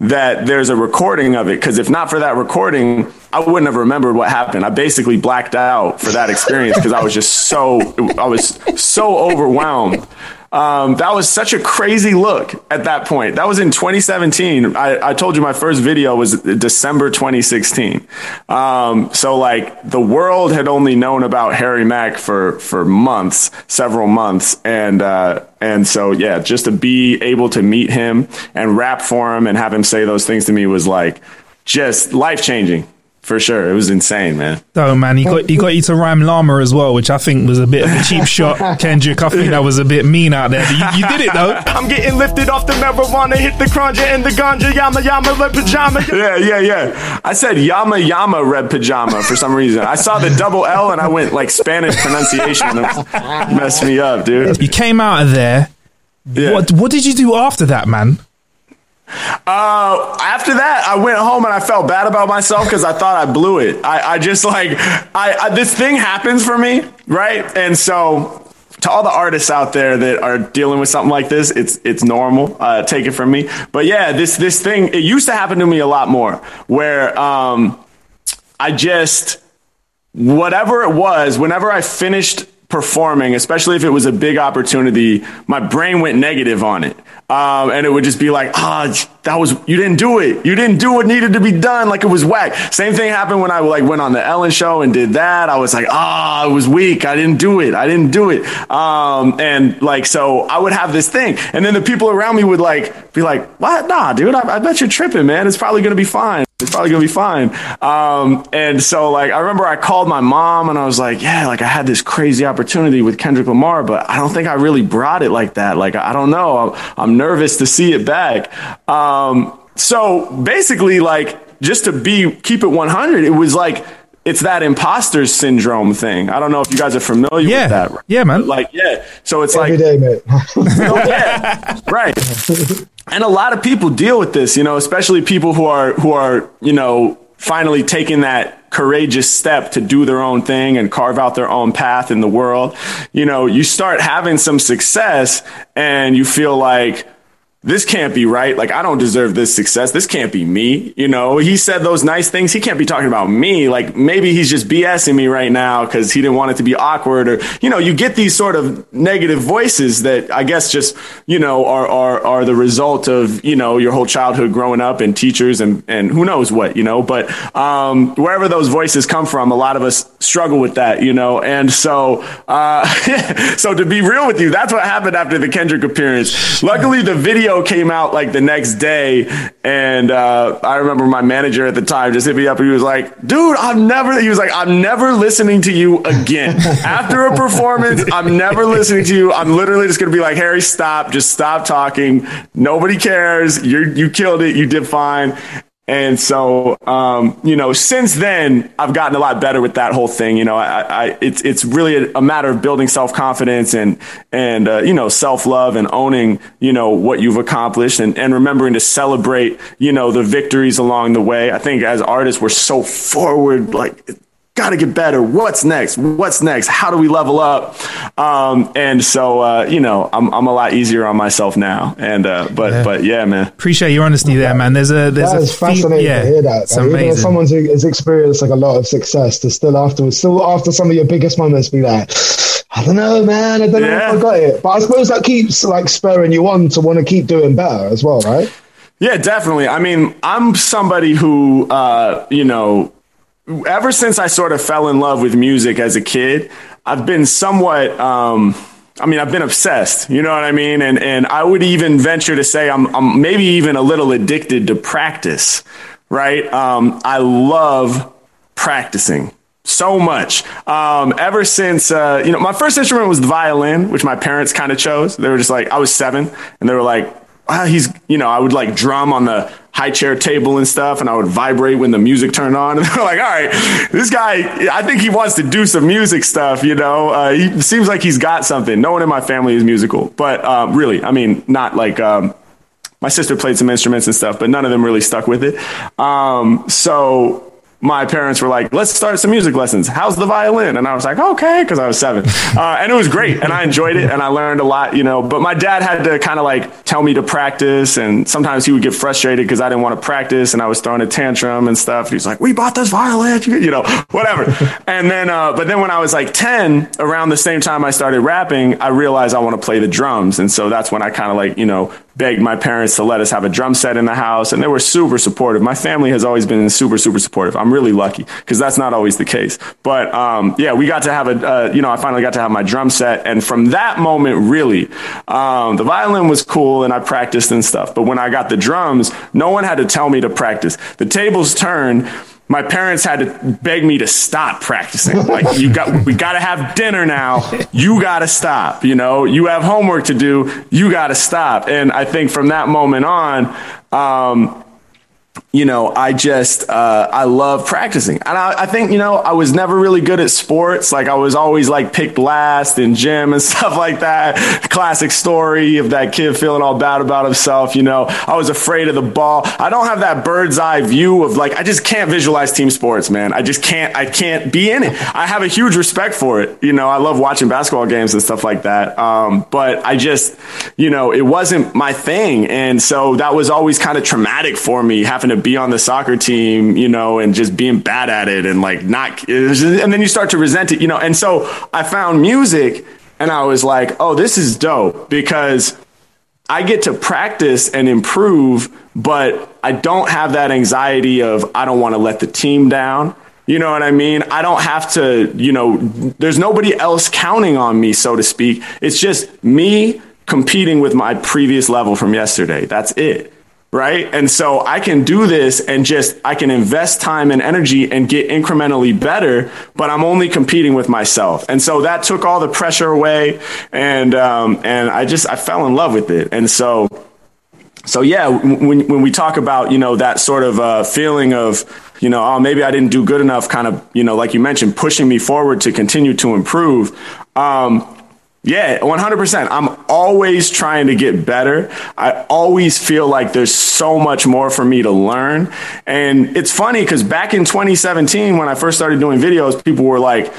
that there's a recording of it because if not for that recording i wouldn't have remembered what happened. I basically blacked out for that experience because i was just so i was so overwhelmed um, that was such a crazy look at that point. That was in 2017. I, I told you my first video was December 2016. Um, so like the world had only known about Harry Mack for, for months, several months. And, uh, and so, yeah, just to be able to meet him and rap for him and have him say those things to me was like just life changing. For sure, it was insane, man. Oh man, he got he got you to rhyme llama as well, which I think was a bit of a cheap <laughs> shot, Kendrick. I think that was a bit mean out there. But you, you did it though. <laughs> I'm getting lifted off the marijuana, hit the cruncher and the ganja, yama yama, red pajama. <laughs> Yeah, yeah, yeah. I said yama yama red pajama for some reason. I saw the double L and I went like Spanish pronunciation. And it messed me up, dude. You came out of there. Yeah. What what did you do after that, man? Uh, after that, I went home and I felt bad about myself because I thought I blew it. I, I just like, I, I, this thing happens for me, right? And so to all the artists out there that are dealing with something like this, it's it's normal. Uh, take it from me. But yeah, this this thing it used to happen to me a lot more, where um, I just whatever it was, whenever I finished performing, especially if it was a big opportunity, my brain went negative on it. Um, and it would just be like, ah, that was, you didn't do it. You didn't do what needed to be done. Like it was whack. Same thing happened when I like went on the Ellen show and did that. I was like, ah, it was weak. I didn't do it. I didn't do it. Um, and like, so I would have this thing. And then the people around me would like, be like, what? Nah, dude, I, I bet you're tripping, man. It's probably going to be fine. It's probably gonna be fine. Um, and so like I remember I called my mom and I was like, yeah, like I had this crazy opportunity with Kendrick Lamar, but I don't think I really brought it like that. Like I don't know. I'm, I'm nervous to see it back. Um, so basically, like just to be keep it 100, it was like it's that imposter syndrome thing. I don't know if you guys are familiar Yeah. with that. Yeah, man. But, like, yeah. So it's Every like, day, mate. Yeah, <laughs> right. <laughs> And a lot of people deal with this, you know, especially people who are who are, you know, finally taking that courageous step to do their own thing and carve out their own path in the world. You know, you start having some success and you feel like this can't be right. Like, I don't deserve this success. This can't be me. You know, he said those nice things. He can't be talking about me. Like, maybe he's just BSing me right now because he didn't want it to be awkward. Or, you know, you get these sort of negative voices that I guess just, you know, are, are, are the result of, you know, your whole childhood growing up and teachers and, and who knows what, you know. But um, wherever those voices come from, a lot of us struggle with that, you know. And so, uh, <laughs> so to be real with you, that's what happened after the Kendrick appearance. Luckily, the video came out like the next day, and uh, I remember my manager at the time just hit me up and he was like, "Dude, I'm never." He was like, "I'm never listening to you again <laughs> after a performance. I'm never listening to you. I'm literally just gonna be like, Harry, stop. Just stop talking. Nobody cares. You you killed it. You did fine." And so, um, you know, since then, I've gotten a lot better with that whole thing. You know, I, I it's it's really a, matter of building self confidence and and uh, you know self love and owning you know what you've accomplished and and remembering to celebrate you know the victories along the way. I think as artists, we're so forward, like got to get better. What's next? What's next? How do we level up? Um, and so, uh, you know, I'm, I'm a lot easier on myself now. And, uh, but, Yeah. but yeah, man. Appreciate your honesty there, man. There's a there's That a is fe- fascinating yeah, to hear that. It's Like, even as amazing. someone who has experienced like a lot of success, to still afterwards, still after some of your biggest moments, be like, I don't know, man. I don't know if I got it. But I suppose that keeps like spurring you on to want to keep doing better as well, right? Yeah, definitely. I mean, I'm somebody who, uh, you know, ever since I sort of fell in love with music as a kid, I've been somewhat, um, I mean, I've been obsessed, you know what I mean? And, and I would even venture to say I'm, I'm maybe even a little addicted to practice, right? Um, I love practicing so much. Um, ever since, uh, you know, my first instrument was the violin, which my parents kind of chose. They were just like, I was seven and they were like, he's, you know, I would like drum on the high chair table and stuff, and I would vibrate when the music turned on. <laughs> And they're like, all right, this guy, I think he wants to do some music stuff, you know? Uh, he seems like he's got something. No one in my family is musical, but um, really, I mean, not like, um, my sister played some instruments and stuff, but none of them really stuck with it. Um, so my parents were like, let's start some music lessons. How's the violin? And I was like, okay, because I was seven. Uh, and it was great. And I enjoyed it and I learned a lot, you know. But my dad had to kind of like tell me to practice. And sometimes he would get frustrated because I didn't want to practice and I was throwing a tantrum and stuff. He's like, we bought this violin, you know, whatever. <laughs> and then, uh, but then when I was like 10, around the same time I started rapping, I realized I want to play the drums. And so that's when I kind of like, you know, begged my parents to let us have a drum set in the house and they were super supportive. My family has always been super, super supportive. I'm really lucky because that's not always the case. But um, yeah, we got to have a, uh, you know, I finally got to have my drum set. And from that moment, really, um, the violin was cool and I practiced and stuff. But when I got the drums, no one had to tell me to practice. The tables turned my parents had to beg me to stop practicing. <laughs> Like you got, we got to have dinner now. You got to stop. You know, you have homework to do. You got to stop. And I think from that moment on, um, you know, I just, uh, I love practicing. And I, I think, you know, I was never really good at sports. Like I was always like picked last in gym and <laughs> stuff like that. Classic story of that kid feeling all bad about himself. You know, I was afraid of the ball. I don't have that bird's eye view of like, I just can't visualize team sports, man. I just can't, I can't be in it. I have a huge respect for it. You know, I love watching basketball games and stuff like that. Um, but I just, you know, it wasn't my thing. And so that was always kind of traumatic for me having to be on the soccer team, you know, and just being bad at it and like not, and then you start to resent it, you know. And so I found music and I was like, oh, this is dope because I get to practice and improve, but I don't have that anxiety of I don't want to let the team down. You know what I mean? I don't have to, you know, there's nobody else counting on me, so to speak. It's just me competing with my previous level from yesterday. That's it. Right. And so I can do this and just, I can invest time and energy and get incrementally better, but I'm only competing with myself. And so that took all the pressure away. And, um, and I just, I fell in love with it. And so, so yeah, when, when we talk about, you know, that sort of uh, feeling of, you know, oh, maybe I didn't do good enough, kind of, you know, like you mentioned, pushing me forward to continue to improve. Um, yeah, 100%. I'm always trying to get better. I always feel like there's so much more for me to learn. And it's funny because back in 2017, when I first started doing videos, people were like,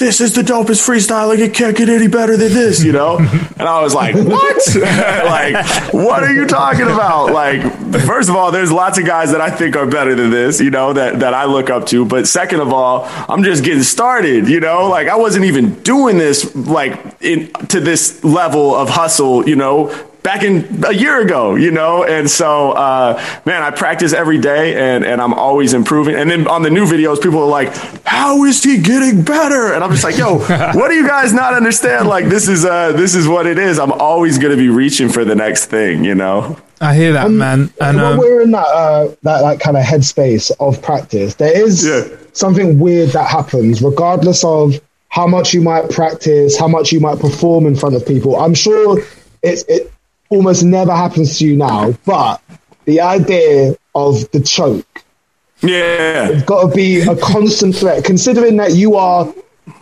this is the dopest freestyle. Like, it can't get any better than this, you know? <laughs> And I was like, what? <laughs> like, what are you talking about? Like, first of all, there's lots of guys that I think are better than this, you know, that, that I look up to. But second of all, I'm just getting started, you know? Like, I wasn't even doing this, like, in, to this level of hustle, you know, back in a year ago, you know? And so, uh, man, I practice every day and, and I'm always improving. And then on the new videos, people are like, how is he getting better? And I'm just like, yo, <laughs> what do you guys not understand? Like, this is, uh, this is what it is. I'm always going to be reaching for the next thing, you know? I hear that, man. And when um, we're in that uh, that like kind of headspace of practice, there is something weird that happens, regardless of how much you might practice, how much you might perform in front of people. I'm sure it's it almost never happens to you now, but the idea of the choke, yeah, it's got to be a constant threat. Considering that you are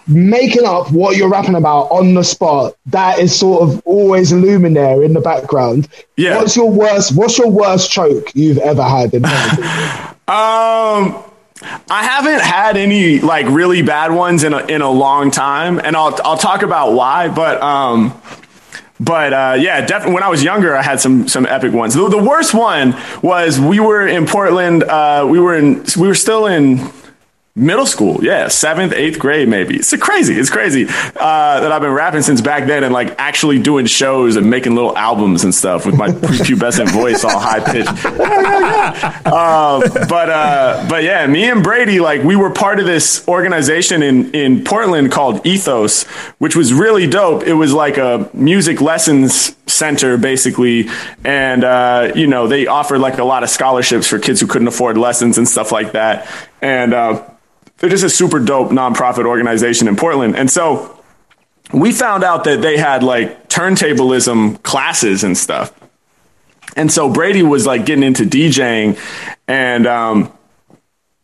making up what you're rapping about on the spot, that is sort of always looming there in the background. Yeah. What's your worst? What's your worst choke you've ever had? In <laughs> Um, I haven't had any like really bad ones in a, in a long time, and I'll I'll talk about why. But um, but uh, yeah, definitely. When I was younger, I had some some epic ones. The, the worst one was we were in Portland. Uh, we were in we were still in middle school. Yeah, seventh, eighth grade, maybe. It's crazy. It's crazy uh, that I've been rapping since back then and like actually doing shows and making little albums and stuff with my <laughs> prepubescent voice all high pitched. uh, but uh, but yeah, me and Brady, like we were part of this organization in in Portland called Ethos, which was really dope. It was like a music lessons center basically, and uh, you know they offered like a lot of scholarships for kids who couldn't afford lessons and stuff like that, and. Uh, they're just a super dope nonprofit organization in Portland. And so we found out that they had like turntablism classes and stuff. And so Brady was like getting into DJing and, um,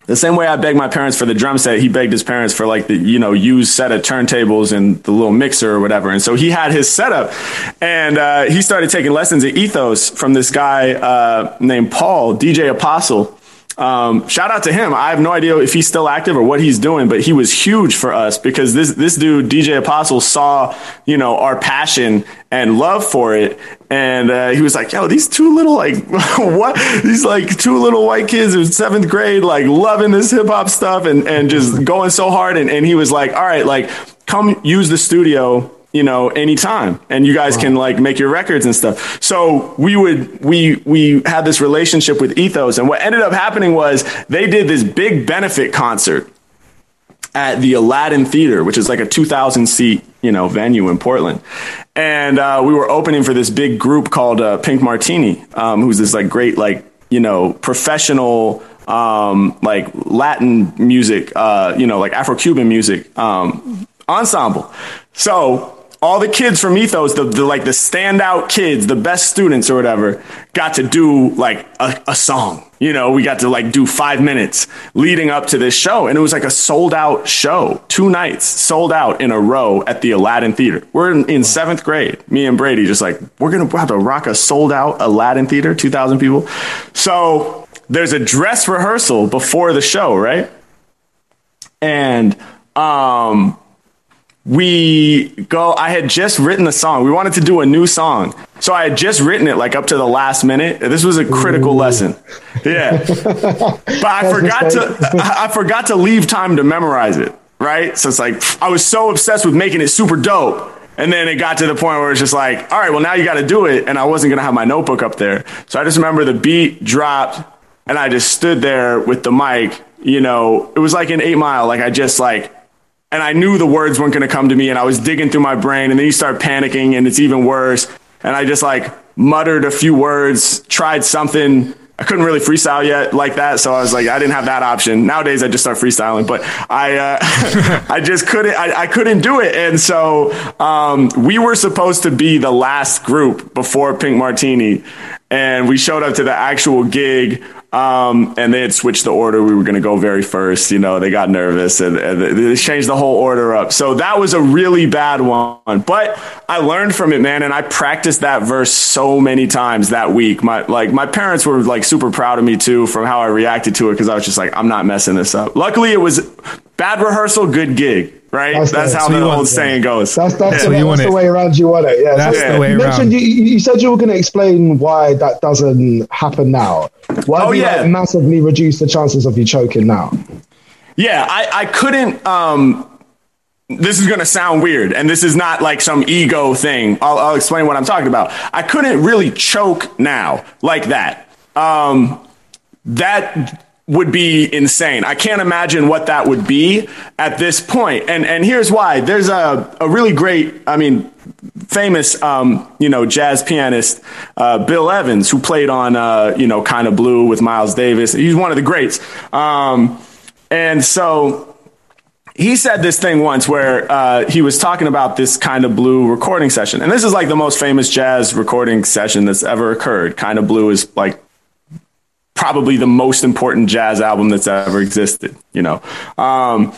the same way I begged my parents for the drum set, he begged his parents for like the, you know, used set of turntables and the little mixer or whatever. And so he had his setup and, uh, he started taking lessons at Ethos from this guy, uh, named Paul, DJ Apostle. Um, shout out to him. I have no idea if he's still active or what he's doing, but he was huge for us because this, this dude, DJ Apostle saw, you know, our passion and love for it. And, uh, he was like, yo, these two little, like, <laughs> what? These like two little white kids in seventh grade, like loving this hip hop stuff and, and just going so hard. And, and he was like, all right, like, come use the studio you know, anytime. And you guys wow. can like make your records and stuff. So we would, we, we had this relationship with Ethos. And what ended up happening was they did this big benefit concert at the Aladdin Theater, which is like a 2,000 seat, you know, venue in Portland. And uh, we were opening for this big group called uh, Pink Martini, um, who's this like great, like, you know, professional, um, like Latin music, uh, you know, like Afro Cuban music um, ensemble. So all the kids from Ethos, the, the, like the standout kids, the best students or whatever, got to do like a, a, song. You know, we got to like do five minutes leading up to this show. And it was like a sold out show, two nights sold out in a row at the Aladdin Theater. We're in, in seventh grade, me and Brady, just like, we're to have to rock a sold out Aladdin Theater, 2,000 people. So there's a dress rehearsal before the show, right? And, um, we go i had just written the song. We wanted to do a new song. So i had just written it like up to the last minute. This was a critical Ooh. lesson. Yeah. <laughs> But i forgot to i forgot to leave time to memorize it right? So it's like i was so obsessed with making it super dope. And then it got to the point where it's just like all right well now you got to do it. And i wasn't going to have my notebook up there. So i just remember the beat dropped and i just stood there with the mic you know it was like an eight mile. Like i just like and I knew the words weren't going to come to me and I was digging through my brain and then you start panicking and it's even worse. And I just like muttered a few words, tried something. I couldn't really freestyle yet like that. So I was like, I didn't have that option. Nowadays I just start freestyling, but I, uh, <laughs> I just couldn't, I, I, couldn't do it. And so, um, we were supposed to be the last group before Pink Martini and we showed up to the actual gig Um, and they had switched the order. We were going to go very first. You know, they got nervous and, and they changed the whole order up. So that was a really bad one. But I learned from it, man, and I practiced that verse so many times that week. My like my parents were like super proud of me too from how I reacted to it because I was just like, I'm not messing this up. Luckily, it was bad rehearsal, good gig. Right, that's, that's how the old saying goes. That's that's, Yeah. the, that's the way around you want it. Yeah, That's So the way you mentioned around. You, you said you were going to explain why that doesn't happen now. Why Oh, do you yeah. like, massively reduce the chances of you choking now? Yeah, I, I couldn't. Um, this is going to sound weird, and this is not like some ego thing. I'll, I'll explain what I'm talking about. I couldn't really choke now like that. Um, that would be insane. I can't imagine what that would be at this point. And and here's why. There's a, a really great, I mean, famous, um, you know, jazz pianist, uh, Bill Evans, who played on, uh, you know, kind of blue with Miles Davis. He's one of the greats. Um, and so he said this thing once where uh, he was talking about this kind of blue recording session. And this is like the most famous jazz recording session that's ever occurred. Kind of blue is like probably the most important jazz album that's ever existed, you know. Um,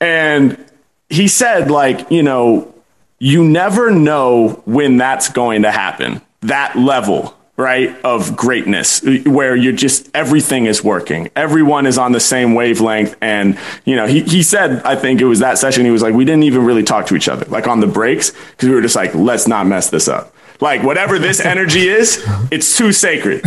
and he said, like, you know, you never know when that's going to happen. That level, right, of greatness, where you're just everything is working, everyone is on the same wavelength. And you know, he he said, I think it was that session. He was like, we didn't even really talk to each other, like on the breaks, because we were just like, let's not mess this up. Like whatever this <laughs> energy is, it's too sacred.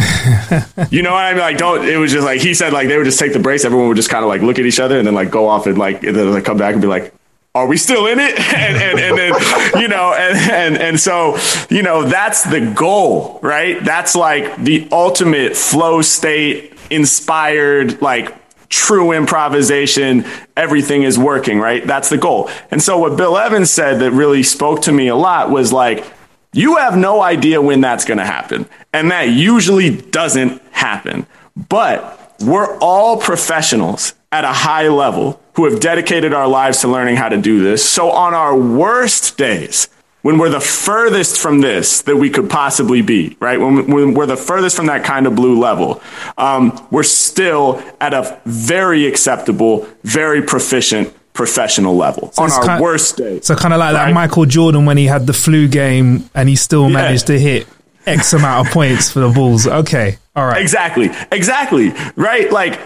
You know what I mean? Like, don't. It was just like he said. Like they would just take the breaks. Everyone would just kind of like look at each other and then like go off and like and then like come back and be like, "Are we still in it?" <laughs> and and, and then you know and, and and so you know that's the goal, right? That's like the ultimate flow state, inspired like true improvisation. Everything is working, right? That's the goal. And so what Bill Evans said that really spoke to me a lot was like you have no idea when that's going to happen. And that usually doesn't happen. But we're all professionals at a high level who have dedicated our lives to learning how to do this. So on our worst days, when we're the furthest from this that we could possibly be, right? When, when we're the furthest from that kind of blue level, um, we're still at a very acceptable, very proficient professional level on our kind- worst days. So kind of like that Michael Jordan when he had the flu game and he still managed to hit X amount of points for the Bulls. Okay, all right. Exactly. Exactly. Right. Like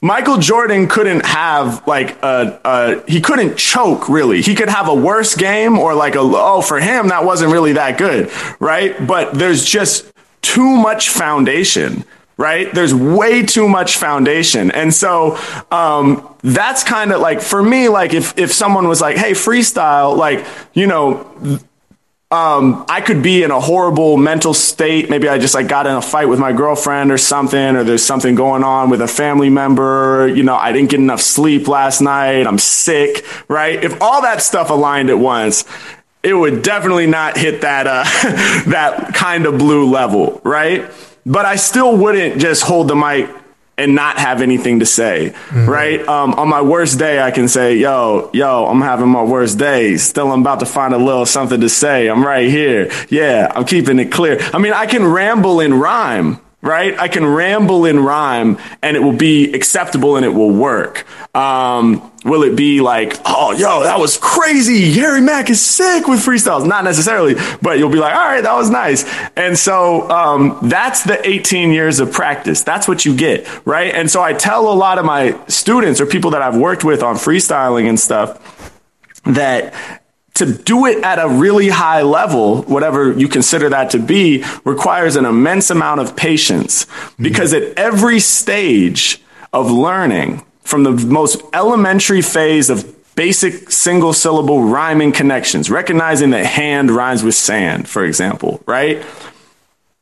Michael Jordan couldn't have like a, a he couldn't choke really. He could have a worse game or like a oh for him that wasn't really that good, right? But there's just too much foundation, right? There's way too much foundation. And so um that's kind of like for me like if if someone was like, "Hey, freestyle," like, you know, um, I could be in a horrible mental state. Maybe I just like got in a fight with my girlfriend or something, or there's something going on with a family member. You know, I didn't get enough sleep last night. I'm sick, right? If all that stuff aligned at once, it would definitely not hit that, uh, <laughs> that kind of blue level, right? But I still wouldn't just hold the mic and not have anything to say, right? Um, on my worst day, I can say, yo, yo, I'm having my worst day. Still, I'm about to find a little something to say. I'm right here. Yeah, I'm keeping it clear. I mean, I can ramble in rhyme, right? I can ramble in rhyme and it will be acceptable and it will work. Um, will it be like, oh, yo, that was crazy. Harry Mack is sick with freestyles. Not necessarily, but you'll be like, all right, that was nice. And so, um, that's the 18 years of practice. That's what you get, right? And so I tell a lot of my students or people that I've worked with on freestyling and stuff that to do it at a really high level, whatever you consider that to be, requires an immense amount of patience mm-hmm. because at every stage of learning, from the most elementary phase of basic single syllable rhyming connections, recognizing that hand rhymes with sand, for example, right?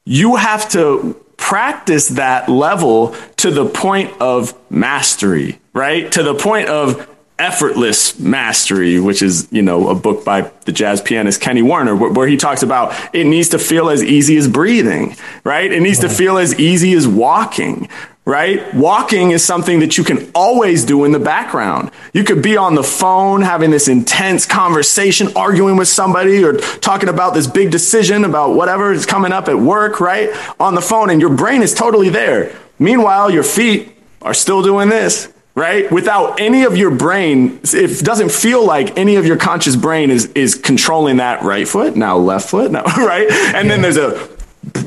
You have to practice that level to the point of mastery, right? To the point of effortless mastery, which is, you know, a book by the jazz pianist Kenny Werner, where, where he talks about it needs to feel as easy as breathing, right? It needs to feel as easy as walking, right? Walking is something that you can always do in the background. You could be on the phone having this intense conversation, arguing with somebody or talking about this big decision about whatever is coming up at work, right? On the phone and your brain is totally there. Meanwhile, your feet are still doing this, right? Without any of your brain, it doesn't feel like any of your conscious brain is, is controlling that right foot, now left foot, now, <laughs> right? And then there's a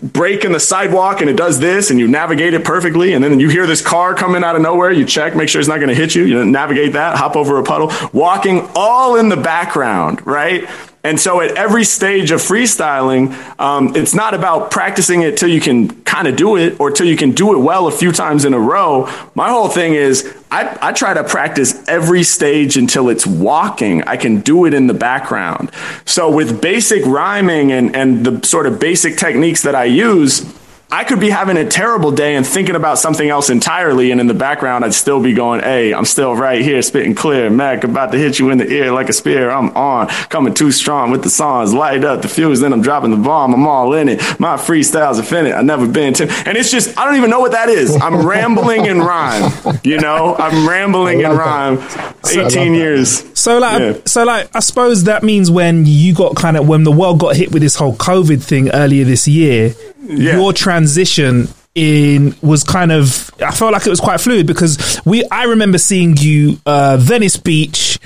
break in the sidewalk and it does this and you navigate it perfectly. And then you hear this car coming out of nowhere. You check, make sure it's not going to hit you. You navigate that, hop over a puddle, walking all in the background, right? And so at every stage of freestyling, um, it's not about practicing it till you can kind of do it or till you can do it well a few times in a row. My whole thing is I, I try to practice every stage until it's walking. I can do it in the background. So with basic rhyming and, and the sort of basic techniques that I use, I could be having a terrible day and thinking about something else entirely, and in the background, I'd still be going, "Hey, I'm still right here, spitting clear. Mack about to hit you in the ear like a spear. I'm on, coming too strong with the songs. Light up the fuse, then I'm dropping the bomb. I'm all in it. My freestyles infinite. I've never been to, and it's just I don't even know what that is. I'm <laughs> rambling in rhyme. You know, I'm rambling in rhyme. 18 years. So like, Yeah. so like, I suppose that means when you got kind of when the world got hit with this whole COVID thing earlier this year, your transition in was kind of I felt like it was quite fluid because we I remember seeing you uh, Venice Beach.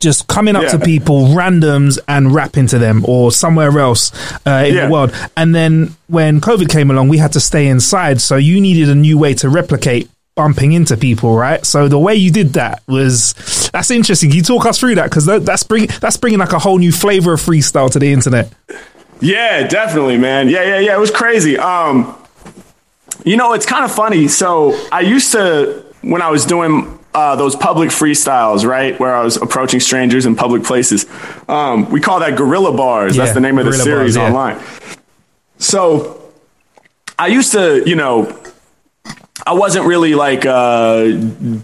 Just coming up to people, randoms, and rapping to them, or somewhere else uh, in Yeah. the world. And then when COVID came along, we had to stay inside, so you needed a new way to replicate bumping into people, right? So the way you did that was that's interesting. Can you talk us through that because that's bring that's bringing like a whole new flavor of freestyle to the internet. Yeah, definitely, man. Yeah, yeah, yeah. It was crazy. Um, you know, it's kind of funny. So I used to when I was doing uh, those public freestyles, right, where I was approaching strangers in public places. Um, we call that guerrilla bars. That's the name of the series Bars, yeah. online. So I used to, you know, I wasn't really like uh,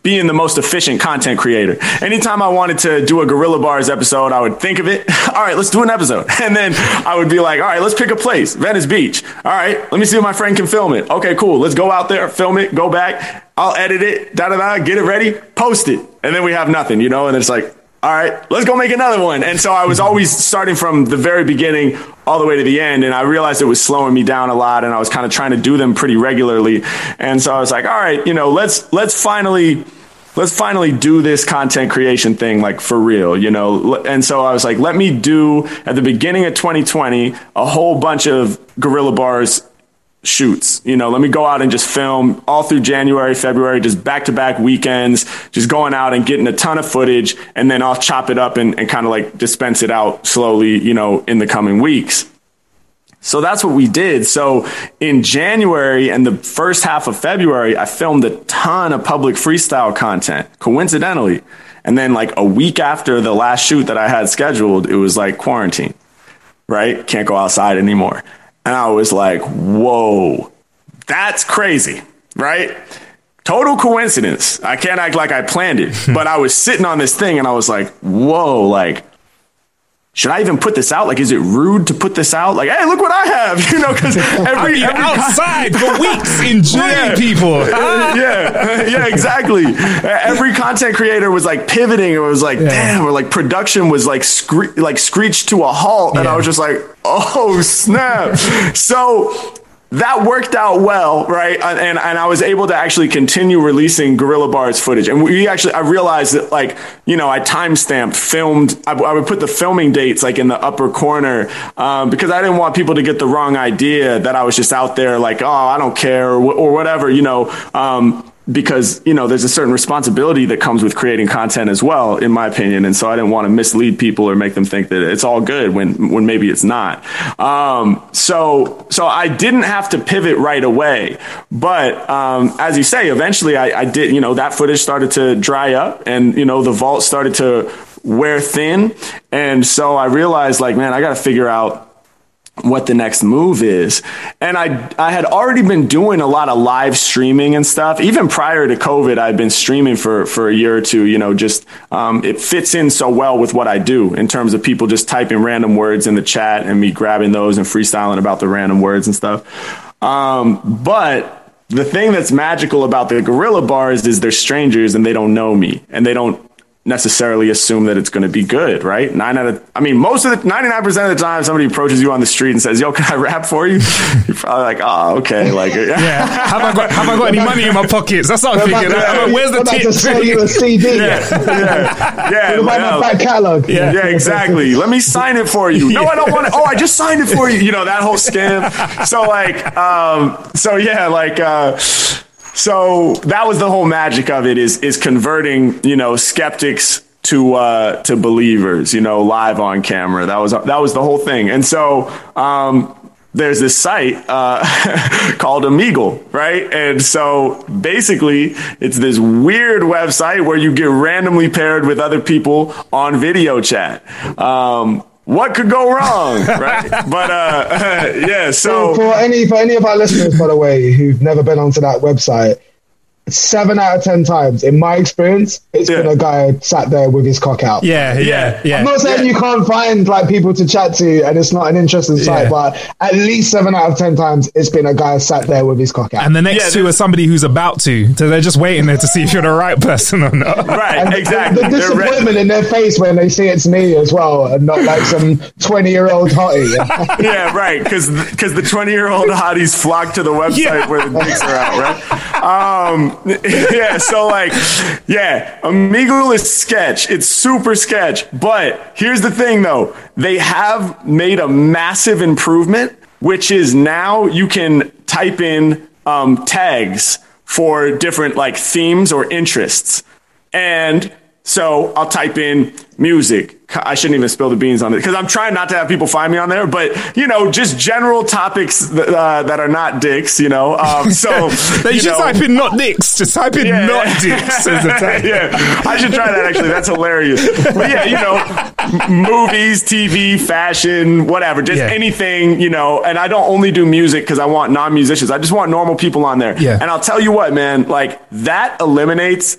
being the most efficient content creator. Anytime I wanted to do a Guerrilla Bars episode, I would think of it. <laughs> All right, let's do an episode. <laughs> And then I would be like, all right, let's pick a place, Venice Beach. All right, let me see if my friend can film it. Okay, cool. Let's go out there, film it, go back. I'll edit it, da da da, get it ready, post it. And then we have nothing, you know? And it's like, all right, let's go make another one. And so I was always starting from the very beginning all the way to the end. And I realized it was slowing me down a lot. And I was kind of trying to do them pretty regularly. And so I was like, all right, you know, let's, let's finally, let's finally do this content creation thing like for real, you know? And so I was like, let me do at the beginning of 2020, a whole bunch of Guerrilla Bars shoots. You know, let me go out and just film all through January, February, just back to back weekends, just going out and getting a ton of footage. And then I'll chop it up and, and kind of like dispense it out slowly, you know, in the coming weeks. So that's what we did. So in January and the first half of February, I filmed a ton of public freestyle content, coincidentally. And then like a week after the last shoot that I had scheduled, it was like quarantine, right? Can't go outside anymore. And I was like, whoa, that's crazy, right? Total coincidence. I can't act like I planned it, <laughs> but I was sitting on this thing and I was like, whoa, like, should I even put this out? Like, is it rude to put this out? Like, hey, look what I have, <laughs> you know, because <laughs> every, every outside for <laughs> weeks enjoying Yeah. people. yeah, yeah, exactly. Every content creator was like pivoting. It was like, damn, or like production was like scree- like screeched to a halt, and I was just like, oh snap. so that worked out well, right? And and I was able to actually continue releasing Guerrilla Bars footage. And we actually, I realized that like, you know, I timestamped, filmed. I, I would put the filming dates like in the upper corner um, because I didn't want people to get the wrong idea that I was just out there like, oh, I don't care or, or whatever, you know. Um, because you know there's a certain responsibility that comes with creating content as well in my opinion. And so i didn't want to mislead people or make them think that it's all good when when maybe it's not. Um, so so i didn't have to pivot right away. But um, as you say eventually I, I did you know that footage started to dry up and you know the vault started to wear thin. And so i realized like man i got to figure out what the next move is. And I I had already been doing a lot of live streaming and stuff. Even prior to COVID, I'd been streaming for for a year or two. You know, just um, it fits in so well with what I do in terms of people just typing random words in the chat and me grabbing those and freestyling about the random words and stuff. Um, but the thing that's magical about the guerrilla bars is they're strangers and they don't know me and they don't necessarily assume that it's going to be good, right? Nine out of, I mean, most of the, 99% of the time somebody approaches you on the street and says, yo, can I rap for you? <laughs> You're probably like, oh, okay. Like, yeah. Have I got, have I got any money in my pockets? That's what I'm thinking. Yeah. Where's the About tip? to sell you a CD. yeah, yeah, yeah. What about my back catalog? Yeah. yeah, exactly. Let me sign it for you. No, I don't want it. Oh, I just signed it for you. You know, that whole scam. So like, um, so yeah, like, uh, so that was the whole magic of it is, is converting, you know, skeptics to, uh, to believers, you know, live on camera. That was, that was the whole thing. And so, um, there's this site uh, <laughs> called Omegle, right? And so basically, it's this weird website where you get randomly paired with other people on video chat. Um, what could go wrong, right? <laughs> but uh, <laughs> yeah, so for any for any of our listeners, by the way, who've never been onto that website, seven out of ten times, in my experience, it's Yeah. been a guy sat there with his cock out. Yeah, yeah, yeah. I'm not saying you can't find like people to chat to and it's not an interesting site, Yeah. but at least seven out of ten times it's been a guy sat there with his cock out. And the next two are somebody who's about to. So they're just waiting there to see if you're the right person or not. <laughs> right, And exactly. The, the disappointment in their face when they see it's me as well, and not like some twenty-year-old hottie. <laughs> yeah, right. Because because the twenty year old hotties flock to the website Yeah. where the dicks are out, right? Um, <laughs> yeah. So like, yeah, Omegle is sketch. It's super sketch. But here's the thing, though. They have made a massive improvement, which is now you can type in um, tags for different like themes or interests, and so I'll type in music. I shouldn't even spill the beans on it because I'm trying not to have people find me on there, but you know, just general topics that, uh, that are not dicks, you know. Um, so <laughs> They you should know, type in not dicks. Just type in Yeah. not dicks as a <laughs> tag. yeah, I should try that actually. That's hilarious. But yeah, you know, m- movies, TV, fashion, whatever, just Yeah. anything, you know. And I don't only do music because I want non-musicians. I just want normal people on there. Yeah. And I'll tell you what, man, like that eliminates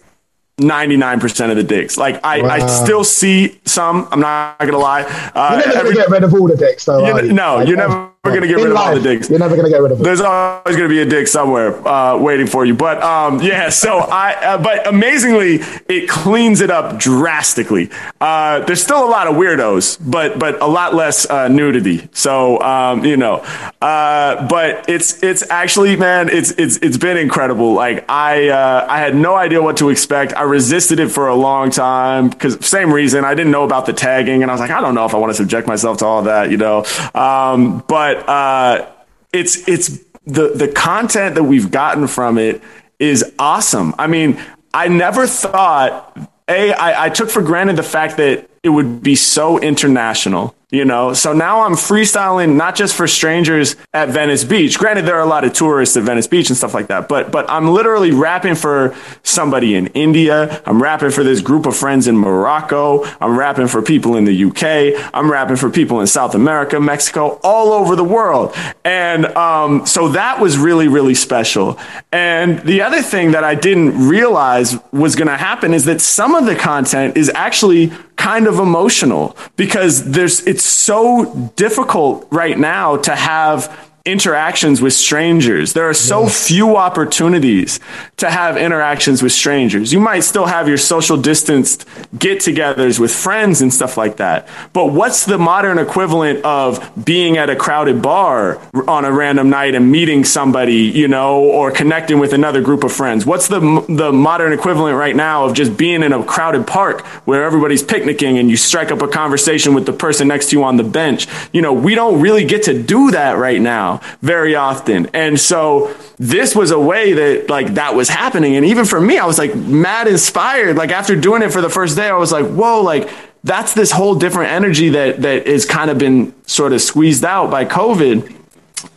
99% of the dicks. Like I, I still see some, I'm not gonna lie. Uh, You're never every- get rid of all the dicks, though. You are ne- you? no, never gonna get In rid of all the dicks. You're never gonna get rid of them. There's always going to be a dick somewhere uh, waiting for you. But um, <laughs> yeah, so I, uh, but amazingly, it cleans it up drastically. Uh, there's still a lot of weirdos, but but a lot less uh, nudity. So um, you know, uh, but it's it's actually man, it's it's it's been incredible. Like I uh, I had no idea what to expect. I resisted it for a long time because same reason I didn't know about the tagging, and I was like, I don't know if I want to subject myself to all that, you know. Um, but uh, it's it's the the content that we've gotten from it is awesome. I mean, I never thought a I, I took for granted the fact that it would be so international. You know, so now I'm freestyling not just for strangers at Venice Beach. Granted, there are a lot of tourists at Venice Beach and stuff like that, but but I'm literally rapping for somebody in India. I'm rapping for this group of friends in Morocco. I'm rapping for people in the UK. I'm rapping for people in South America, Mexico, all over the world. And um, so that was really, really special. And the other thing that I didn't realize was going to happen is that some of the content is actually kind of emotional because there's it's so difficult right now to have interactions with strangers. There are so few opportunities to have interactions with strangers. You might still have your social distanced get togethers with friends and stuff like that. But what's the modern equivalent of being at a crowded bar on a random night and meeting somebody, you know, or connecting with another group of friends? What's the, the modern equivalent right now of just being in a crowded park where everybody's picnicking and you strike up a conversation with the person next to you on the bench? You know, we don't really get to do that right now very often. And so this was a way that like that was happening. And even for me, I was like mad inspired. Like after doing it for the first day, I was like, whoa, like that's this whole different energy that that is kind of been sort of squeezed out by COVID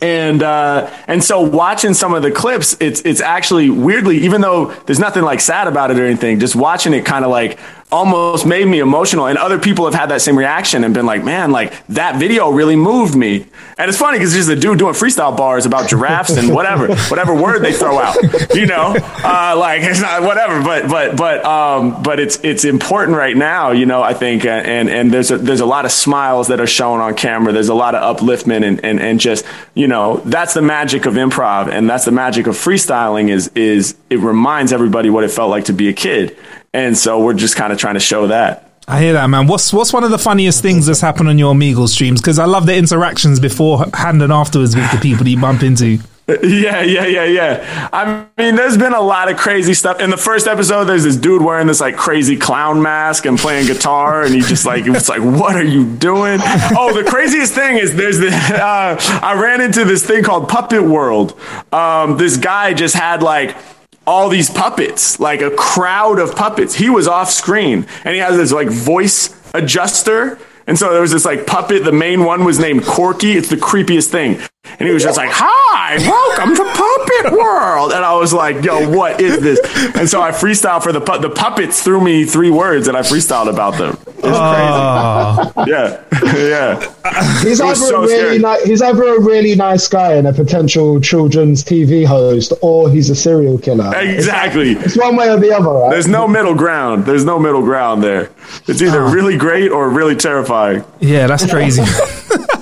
and uh, and so watching some of the clips, it's it's actually weirdly, even though there's nothing like sad about it or anything, just watching it kind of like almost made me emotional. And other people have had that same reaction and been like, man, like that video really moved me. And it's funny because it's just a dude doing freestyle bars about giraffes and whatever, <laughs> whatever word they throw out, you know, uh, like it's not whatever, but but but um, but it's it's important right now, you know. I think, and and there's a, there's a lot of smiles that are shown on camera. There's a lot of upliftment and and and just you know that's the magic of improv and that's the magic of freestyling is is it reminds everybody what it felt like to be a kid And so we're just kind of trying to show that. I hear that, man. What's what's one of the funniest things that's happened on your Omegle streams? Because I love the interactions beforehand and afterwards with the people you bump into. <laughs> Yeah, yeah, yeah, yeah. I mean, there's been a lot of crazy stuff. In the first episode, there's this dude wearing this like crazy clown mask and playing guitar, and he just like it's like, what are you doing? Oh, the craziest thing is there's the <laughs> uh, I ran into this thing called Puppet World. Um, this guy just had like all these puppets, like a crowd of puppets. He was off screen, and he has this like voice adjuster. And so there was this like puppet. The main one was named Corky. It's the creepiest thing. And he was just like, "Hi, welcome to Puppet World." And I was like, "Yo, what is this?" And so I freestyled for the pu- the puppets. Threw me three words, and I freestyled about them. It's Oh. crazy. Ah. Yeah, <laughs> yeah. He's It was either so a really ni- he's either a really nice guy and a potential children's TV host, or he's a serial killer. Exactly. It's one way or the other, right? There's no middle ground. There's no middle ground there. It's either ah. really great or really terrifying. Yeah, that's crazy. <laughs>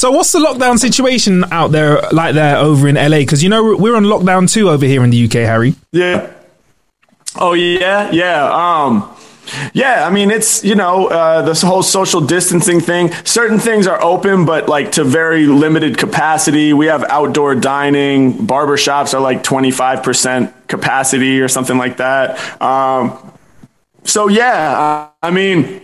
so, what's the lockdown situation out there like there over in LA? Because you know we're on lockdown too over here in the UK, Harry. Yeah. Oh yeah, yeah. Um yeah, I mean it's you know uh, this whole social distancing thing. Certain things are open, but like to very limited capacity. We have outdoor dining. Barbershops are like twenty five percent capacity or something like that. Um, so yeah, uh, I mean,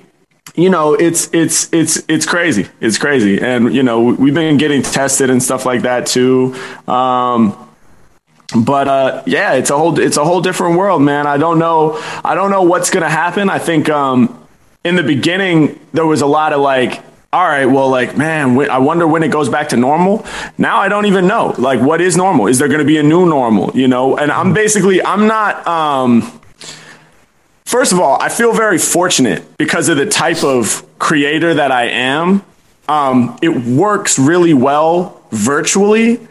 you know, it's it's it's it's crazy. It's crazy, and you know, we've been getting tested and stuff like that too. Um, but uh, yeah, it's a whole it's a whole different world, man. I don't know I don't know what's gonna happen. I think um, in the beginning there was a lot of like. All right, well, like, man, I wonder when it goes back to normal. Now I don't even know. Like, what is normal? Is there to be a new normal? You know, and I'm basically, I'm not. Um, First of all, I feel very fortunate because of the type of creator that I am. Um, it works really well virtually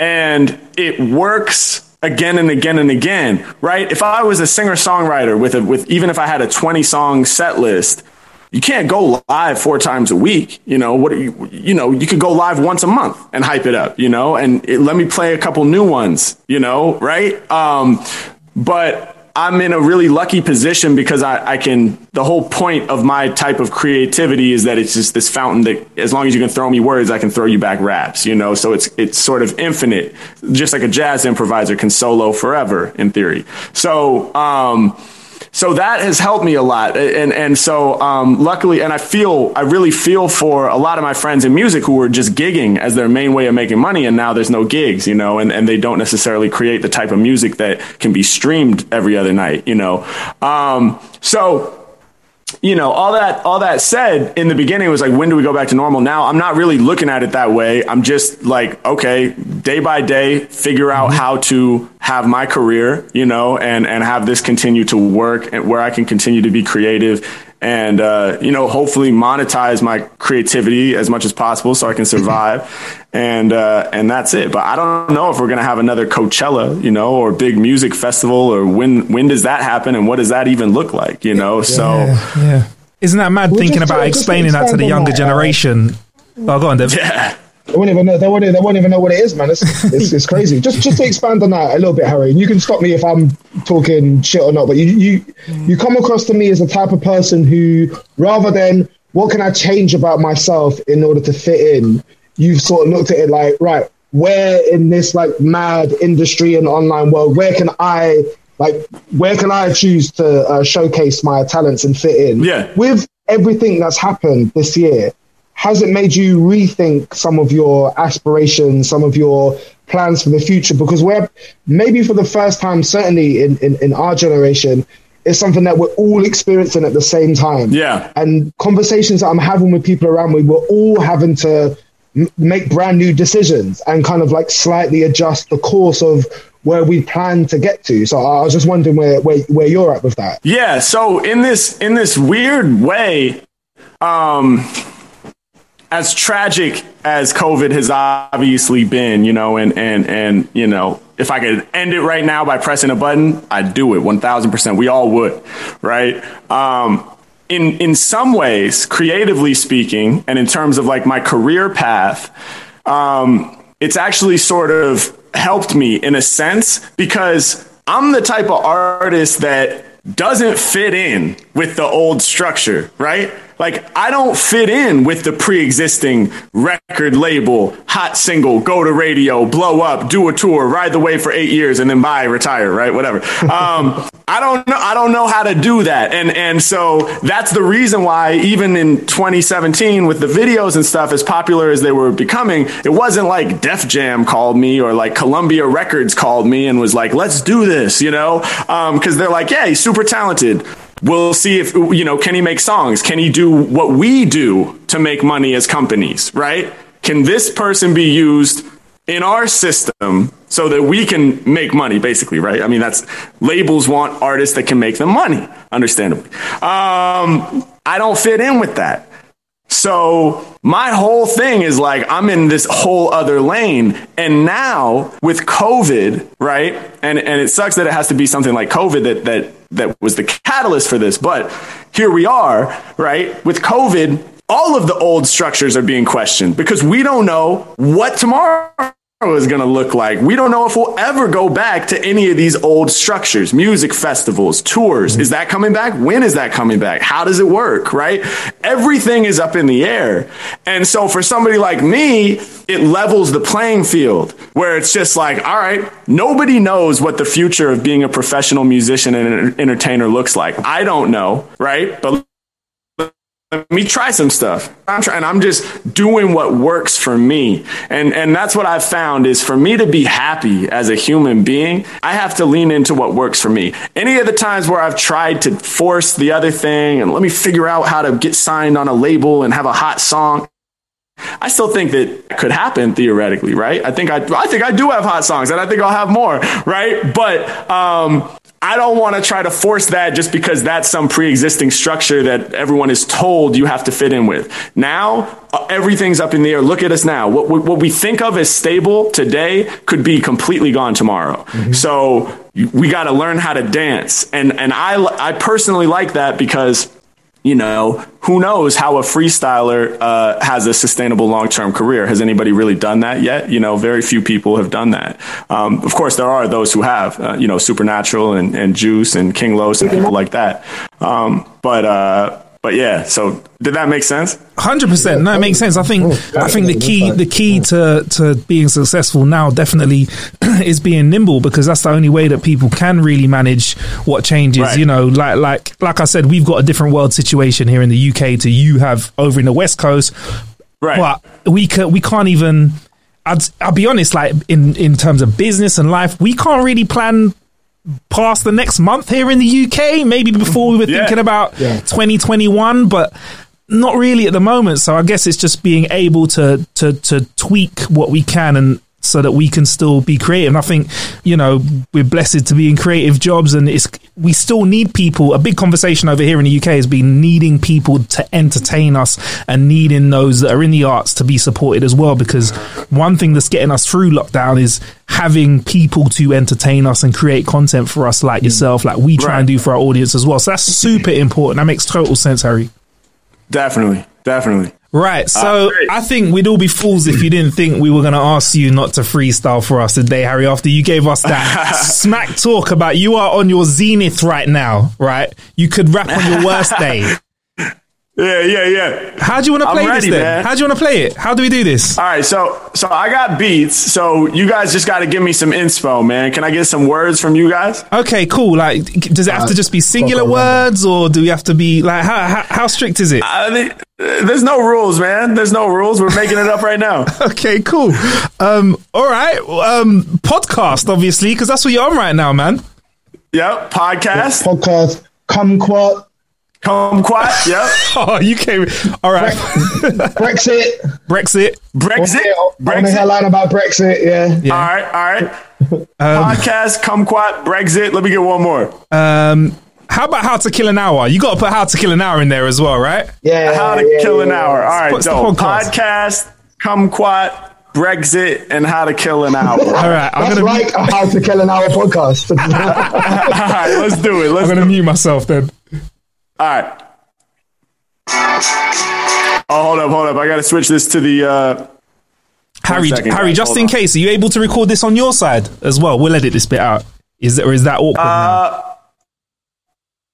and it works again and again and again, right? If I was a singer songwriter with a, with even if I had a 20 song set list, you can't go live four times a week. You know, what, you, you know, you could go live once a month and hype it up, you know, and it, let me play a couple new ones, you know, right? Um, but I'm in a really lucky position because I, I can, the whole point of my type of creativity is that it's just this fountain that as long as you can throw me words, I can throw you back raps, you know? So it's, it's sort of infinite, just like a jazz improviser can solo forever in theory. So, um, so that has helped me a lot. And and so um, luckily and i feel i really feel for a lot of my friends in music who were just gigging as their main way of making money and now there's no gigs you know and, and they don't necessarily create the type of music that can be streamed every other night you know. Um, so you know, all that all that said, in the beginning it was like, when do we go back to normal? Now I'm not really looking at it that way. I'm just like, okay, day by day, figure out mm-hmm. how to have my career, you know, and and have this continue to work and where I can continue to be creative and uh, you know, hopefully monetize my creativity as much as possible so I can survive. <laughs> and uh, and that's it. But I don't know if we're gonna have another Coachella, you know, or big music festival, or when when does that happen, and what does that even look like, you know? So. Yeah. Isn't that mad Well, thinking just- about explaining that to the younger that, generation? Oh, go on, Dev. Yeah. They won't even know. They won't. They won't even know what it is, man. It's, it's, it's crazy. Just just to expand on that a little bit, Harry. And you can stop me if I'm talking shit or not. But you you you come across to me as the type of person who, rather than what can I change about myself in order to fit in, you've sort of looked at it like, right, where in this like mad industry and online world, where can I like where can I choose to uh, showcase my talents and fit in? Yeah. With everything that's happened this year, has it made you rethink some of your aspirations, some of your plans for the future? Because we're maybe for the first time, certainly in, in, in our generation, it's something that we're all experiencing at the same time. Yeah. And conversations that I'm having with people around me, we're all having to m- make brand new decisions and kind of like slightly adjust the course of where we plan to get to. So I was just wondering where, where, where you're at with that. Yeah. So in this in this weird way, um, as tragic as COVID has obviously been, you know, and and and you know, if I could end it right now by pressing a button, I'd do it one thousand percent. We all would, right? Um, in in some ways, creatively speaking, and in terms of like my career path, um, it's actually sort of helped me in a sense because I'm the type of artist that doesn't fit in with the old structure, right? Like I don't fit in with the pre-existing record label, hot single, go to radio, blow up, do a tour, ride the wave for eight years, and then buy, retire, right? Whatever. Um, <laughs> I don't know. I don't know how to do that, and and so that's the reason why even in 2017 with the videos and stuff as popular as they were becoming, it wasn't like Def Jam called me or like Columbia Records called me and was like, "Let's do this," you know, because um, they're like, "Yeah, he's super talented." We'll see if, you know, can he make songs? Can he do what we do to make money as companies, right? Can this person be used in our system so that we can make money, basically, right? I mean, that's labels want artists that can make them money, understandably. Um, I don't fit in with that. So my whole thing is like, I'm in this whole other lane. And now with COVID, right? And, and it sucks that it has to be something like COVID that, that, that was the catalyst for this. But here we are, right? With COVID, all of the old structures are being questioned because we don't know what tomorrow is going to look like. We don't know if we'll ever go back to any of these old structures, music festivals, tours. Is that coming back? When is that coming back? How does it work? Right? Everything is up in the air. And so for somebody like me, it levels the playing field where it's just like, all right, nobody knows what the future of being a professional musician and entertainer looks like. I don't know. Right. But let me try some stuff. I'm trying. I'm just doing what works for me, and and that's what I've found is for me to be happy as a human being, I have to lean into what works for me. Any of the times where I've tried to force the other thing and let me figure out how to get signed on a label and have a hot song, I still think that could happen theoretically, right? I think I, I think I do have hot songs, and I think I'll have more, right? But um, I don't want to try to force that just because that's some pre-existing structure that everyone is told you have to fit in with. Now, uh, everything's up in the air. Look at us now. What, what we think of as stable today could be completely gone tomorrow. Mm-hmm. So we got to learn how to dance. And, and I, I personally like that because you know, who knows how a freestyler uh, has a sustainable long term career? Has anybody really done that yet? You know, very few people have done that. Um, of course, there are those who have, uh, you know, Supernatural and, and Juice and King Los and people like that. Um, but, uh, but yeah, so did that make sense? Hundred percent. No, it makes sense. I think I think the key the key to to being successful now definitely <clears throat> is being nimble because that's the only way that people can really manage what changes. Right. You know, like like like I said, we've got a different world situation here in the UK to you have over in the West Coast. Right. But we can we can't even I'd, I'll be honest, like in, in terms of business and life, we can't really plan past the next month here in the UK. Maybe before we were yeah. thinking about yeah. 2021, but not really at the moment. So I guess it's just being able to to to tweak what we can and so that we can still be creative. And I think, you know, we're blessed to be in creative jobs and it's, we still need people. A big conversation over here in the UK has been needing people to entertain us and needing those that are in the arts to be supported as well. Because one thing that's getting us through lockdown is having people to entertain us and create content for us like mm. yourself, like we try right. and do for our audience as well. So that's super important. That makes total sense, Harry. Definitely. Definitely. Right. So uh, I think we'd all be fools if you didn't think we were going to ask you not to freestyle for us today, Harry, after you gave us that <laughs> smack talk about you are on your zenith right now, right? You could rap on your worst day. Yeah, yeah, yeah. How do you want to play ready, this then? Man. How do you want to play it? How do we do this? All right, so so I got beats. So you guys just got to give me some info, man. Can I get some words from you guys? Okay, cool. Like, does it have to just be singular words, or do we have to be like how how, how strict is it? Uh, there's no rules, man. There's no rules. We're making it up right now. <laughs> okay, cool. Um, all right. Um, podcast, obviously, because that's what you're on right now, man. Yep, podcast. Podcast. Kumquat. Kumquat, yep. <laughs> oh, you came. All right. <laughs> Brexit. Brexit. Brexit. Brexit. I headline about Brexit, yeah. yeah. All right, all right. <laughs> Um, Podcast, Kumquat, Brexit. Let me get one more. Um, how about How to Kill an Hour? You got to put How to Kill an Hour in there as well, right? Yeah. How to yeah, Kill yeah, an Hour. All right, What's so podcast, Kumquat, Brexit and how to kill an hour. All right, I'm That's gonna like a how to kill an hour podcast. All right, let's do it. Let's I'm gonna mute myself then. All right. Oh, hold up, hold up. I got to switch this to the. Uh, Harry, second, Harry, guys. just hold in on. case, are you able to record this on your side as well? We'll edit this bit out. Is that, or is that awkward? Uh,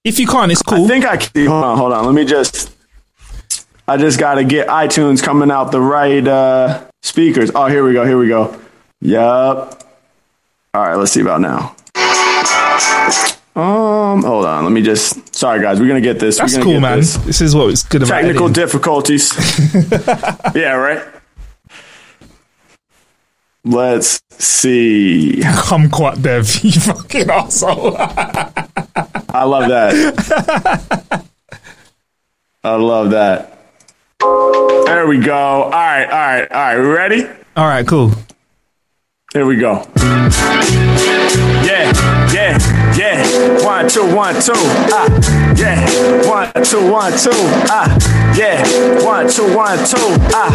If you can't, it's cool. I think I can. Hold on, hold on. Let me just. I just got to get iTunes coming out the right uh, speakers. Oh, here we go. Here we go. Yup. All right, let's see about now. Um, hold on. Let me just. Sorry, guys. We're gonna get this. That's cool, get man. This. This. is what it's good about. Technical editing. difficulties. <laughs> yeah, right. Let's see. Kumquat dev, <laughs> you fucking asshole. I love that. I love that. There we go. All right, all right, all right. We ready? All right, cool. Here we go. Yeah, yeah, yeah. One, two, one, two. Ah, yeah. One, two, one, two. Ah, yeah. One, two, one, two. Ah,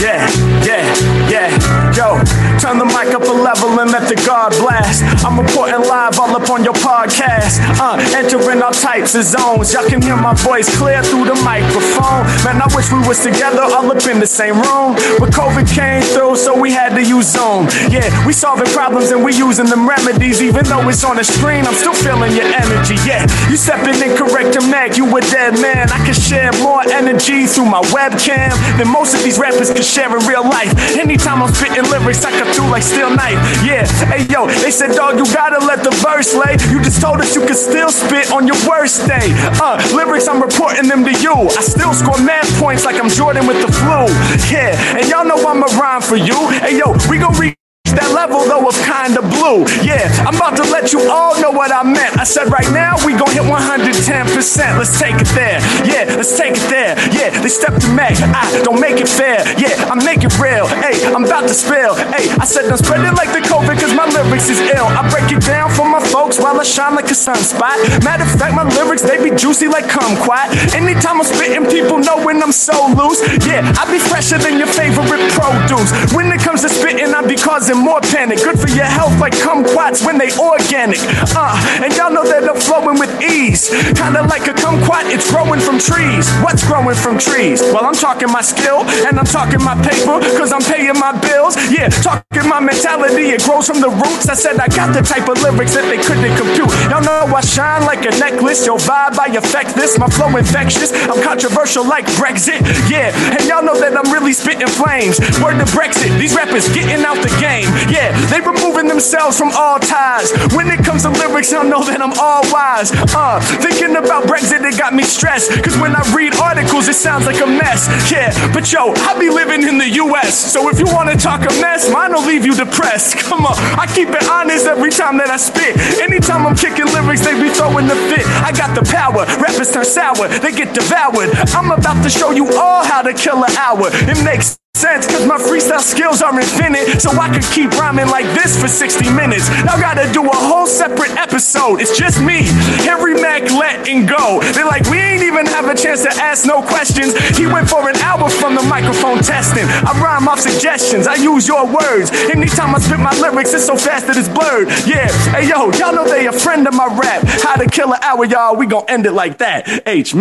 yeah, yeah, yeah. Yo, turn the mic up a level and let the guard blast. I'm reporting live all up on your podcast. Uh, entering all types of zones. Y'all can hear my voice clear through the microphone. Man, I wish we was together all up in the same room. But COVID came through, so we had to use Zoom. Yeah, we solving problems and we using them remedies. Even though it's on the screen, I'm still feeling your energy. Yeah, you stepping in correct to Mack, you a dead man. I can share more energy through my webcam than most of these rappers can share in real life. Anytime I'm spitting lyrics, I cut through like steel knife. Yeah, hey yo, they said, dog, you gotta let the verse lay. You just told us you could still spit on your worst day. Uh, lyrics, I'm reporting them to you. I still score math points like I'm Jordan with the flu. Yeah, and y'all know I'm a rhyme for you. Hey yo, we gon' reach that level though of kinda blue. Yeah, I'm about to let you all know what I meant. I said right now we gon' hit 110%. Let's take it there. Yeah, let's take it there. Yeah, they step to me. I don't make it fair. Yeah, I make it real. Hey, I'm about to spill. Hey, I said don't spread it like the COVID cause my lyrics is ill. I break it down for my folks while I shine like a sunspot. Matter of fact, my lyrics they be juicy like kumquat. Anytime I'm spitting, people know when I'm so loose. Yeah, I be fresher than your favorite produce. When it comes to spitting, I be causing more panic. Good for your health like kumquats when they organic. Uh, and y'all know that I'm flowing with ease. Kinda like a kumquat, it's growing from trees. What's growing from trees? Well, I'm talking my skill and I'm talking my paper, cause I'm paying my bills. Yeah, talking my mentality, it grows from the roots. I said I got the type of lyrics that they couldn't compute. Y'all know I shine like a necklace. Your vibe, I affect this. My flow infectious. I'm controversial like Brexit. Yeah, and y'all know that I'm really spitting flames. Word to Brexit, these rappers getting out the game. Yeah, they removing themselves from all ties. When it comes to lyrics, y'all know that I'm all wise. Uh, thinking about Brexit, it got me stressed. Cause when I read articles, it sounds like a mess. Yeah, but yo, I be living in the US. So if you wanna talk a mess, mine will leave you depressed. Come on, I keep it honest every time that I spit. Anytime I'm kicking lyrics, they be throwing the fit. I got the power, rappers turn sour, they get devoured. I'm about to show you all how to kill an hour. It makes sense cause my freestyle skills are infinite so i could keep rhyming like this for 60 minutes. Now gotta do a whole separate episode. It's just me Harry Mack letting go. They're like we ain't even have a chance to ask no questions. He went for an hour from the microphone testing. I rhyme off suggestions i use your words. Anytime i spit my lyrics it's so fast that it's blurred. Yeah hey yo y'all know they a friend of my rap. How to kill an hour y'all we gon' end it like that. H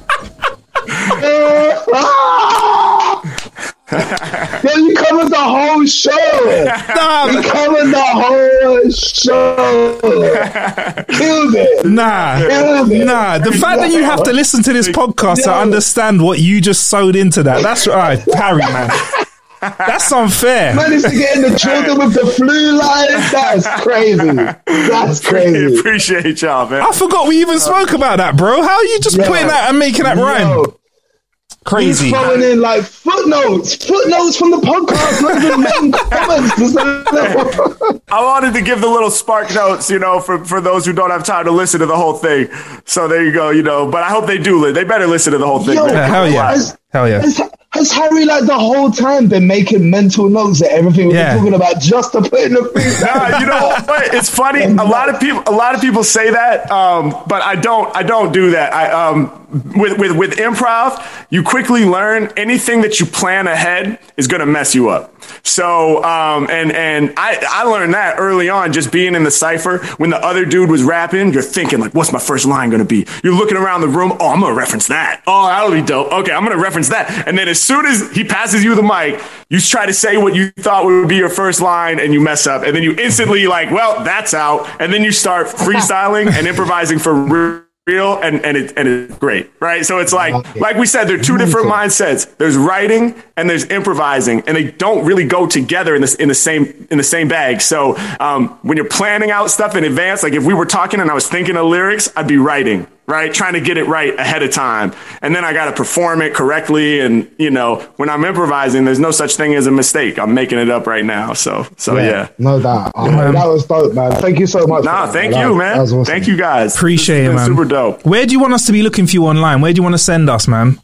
<laughs> Yo, you covered the whole show. Nah, you covered the whole show. Killed it. Nah, Killed it. nah. The fact that you have to listen to this podcast to understand what you just sewed into that—that's right, Harry, man. That's unfair. Managed to get in the children with the flu line. That's crazy. That's <laughs> crazy. appreciate y'all man I forgot we even spoke about that, bro. How are you just Yo. putting that and making that rhyme? Yo, Crazy. He's throwing in like footnotes, footnotes from the podcast, not even making comments. I wanted to give the little spark notes, you know, for, for those who don't have time to listen to the whole thing. So there you go, you know. But I hope they do. They better listen to the whole thing. Yo, man. Hell yeah. Has, Hell yeah. has, has Harry like the whole time been making mental notes of everything we've Yeah. been talking about just to put in the freestyle? Nah, you know but It's funny. A lot of people, a lot of people say that, um, but I don't. I don't do that. I um, with, with, with improv, you quickly learn anything that you plan ahead is going to mess you up. So, um, and, and I, I learned that early on, just being in the cipher. When the other dude was rapping, you're thinking like, what's my first line going to be? You're looking around the room. Oh, I'm going to reference that. Oh, that'll be dope. Okay. I'm going to reference that. And then as soon as he passes you the mic, you try to say what you thought would be your first line and you mess up. And then you instantly like, well, that's out. And then you start <laughs> freestyling and improvising for real real and and it and it's great, right? So it's like like we said, there are two different mindsets. There's writing and there's improvising, and they don't really go together in this in the same in the same bag. So um, when you're planning out stuff in advance, like if we were talking and I was thinking of lyrics, I'd be writing. Right, trying to get it right ahead of time, and then I got to perform it correctly. And you know, when I'm improvising, there's no such thing as a mistake. I'm making it up right now. So, so yeah, no doubt. Oh, man, that was dope, man. Thank you so much. Nah, for that, thank man. you, That- man. that was awesome. Thank you guys. Appreciate This it, man. Super dope. Where do you want us to be looking for you online? Where do you want to send us, man?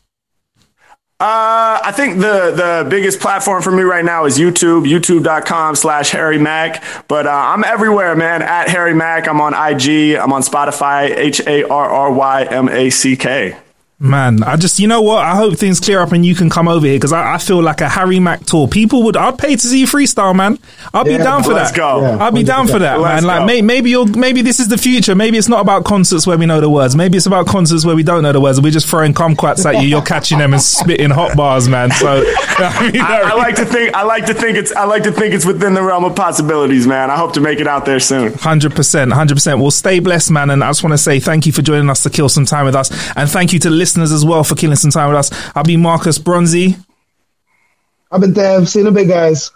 Uh, I think the the biggest platform for me right now is YouTube, youtube.com slash Harry Mack. But uh, I'm everywhere, man, at Harry Mack. I'm on IG. I'm on Spotify, H A R R Y M A C K. Man, I just, you know what? I hope things clear up and you can come over here because I, I feel like a Harry Mack tour. People would, I'd pay to see you freestyle, man. I'll be Yeah, down for let's that. go. Yeah, I'll be down for that, Let's man. Like, may, maybe you'll, maybe this is the future. Maybe it's not about concerts where we know the words. Maybe it's about concerts where we don't know the words. We're just throwing kumquats at you. You're catching them and spitting hot bars, man. So, <laughs> I mean, I, I like to think I like to think it's I like to think it's within the realm of possibilities, man. I hope to make it out there soon. Hundred percent, hundred percent. Well, stay blessed, man. And I just want to say thank you for joining us to kill some time with us, and thank you to the listeners as well for killing some time with us. I'll be Marcus Bronzy. I've been there. Seen a big guys.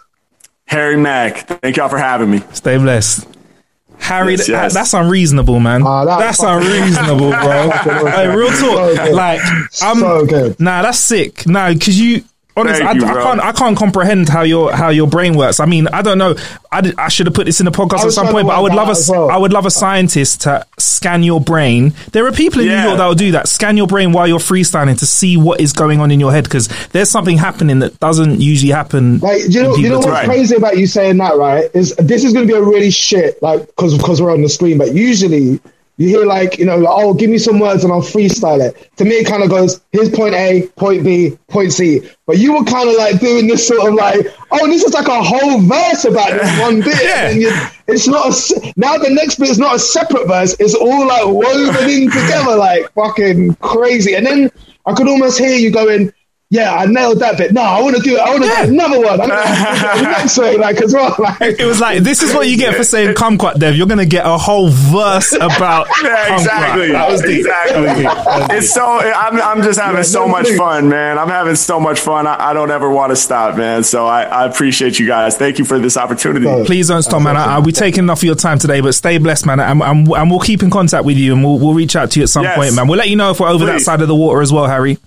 Harry Mack, thank y'all for having me. Stay blessed. Harry, Yes, yes. that's unreasonable, man. Ah, that's that's unreasonable, bro. <laughs> Hey, real talk. good. Like, I'm, So good. Nah, that's sick. Nah, because you. Honestly, I, you, I can't. I can't comprehend how your how your brain works. I mean, I don't know. I, did, I should have put this in the podcast at some point, but I would love a that out as well. I would love a scientist to scan your brain. There are people in New York that will do that. Scan your brain while you're freestyling to see what is going on in your head because there's something happening that doesn't usually happen. Like, you know, when you know what's talk. crazy about you saying that, right? Is this is going to be a really shit, like, because because we're on the screen, but usually you hear like, you know, like, oh, give me some words and I'll freestyle it. To me, it kind of goes, here's point A, point B, point C. But you were kind of like doing this sort of like, oh, this is like a whole verse about this <laughs> one bit. Yeah. And you, it's not a, now the next bit is not a separate verse. It's all like woven in <laughs> together, like fucking crazy. And then I could almost hear you going, yeah, I nailed that bit. No, I want to do it. I want to Yeah. do another one. I'm <laughs> gonna do the next way, like as well. Like, It was like this is what you get for saying kumquat, Dev. You're gonna get a whole verse about <laughs> Yeah, exactly. That was deep. exactly. That was deep. That was deep. It's so I'm I'm just having so much fun, man. I'm having so much fun. I, I don't ever want to stop, man. So I, I appreciate you guys. Thank you for this opportunity. Please don't stop, man. I, I, we're taking enough of your time today, but stay blessed, man. And, and, and we'll keep in contact with you, and we'll, we'll reach out to you at some Yes. point, man. We'll let you know if we're over that side of the water as well, Harry.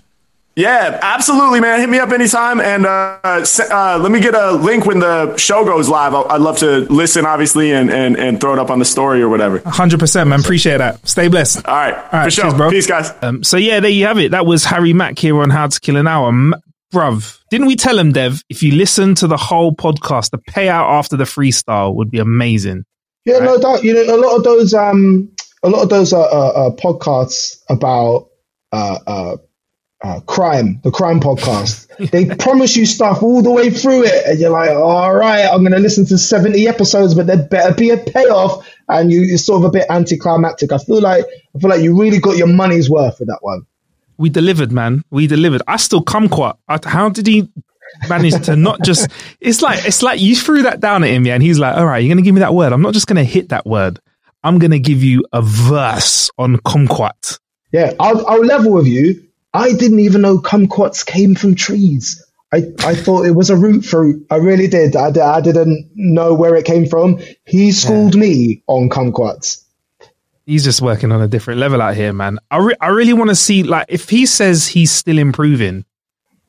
Yeah, absolutely, man. Hit me up anytime, and uh, uh, let me get a link when the show goes live. I- I'd love to listen, obviously, and, and, and throw it up on the story or whatever. Hundred percent, man. Appreciate that. Stay blessed. All right, All right, for sure. cheers, bro. Peace, guys. Um, so yeah, there you have it. That was Harry Mack here on How to Kill an Hour, M- bruv. Didn't we tell him, Dev? If you listen to the whole podcast, the payout after the freestyle would be amazing. yeah, no doubt. You know, a lot of those, um, a lot of those uh, uh, uh, podcasts about uh, uh, crime, the crime podcast, they <laughs> promise you stuff all the way through it, and you're like, all right, I'm going to listen to 70 episodes, but there better be a payoff, and you, you're sort of a bit anticlimactic. I feel like, I feel like you really got your money's worth for that one. We delivered, man. We delivered. I still kumquat. I- How did he manage to not just? <laughs> It's like it's like you threw that down at him, yeah, and he's like, "All right, you're gonna give me that word. I'm not just gonna hit that word. I'm gonna give you a verse on kumquat." Yeah, I'll, I'll level with you. I didn't even know kumquats came from trees. I, I thought it was a root fruit. I really did. I, I didn't know where it came from. He schooled me on kumquats. He's just working on a different level out here, man. I re- I really want to see like if he says he's still improving.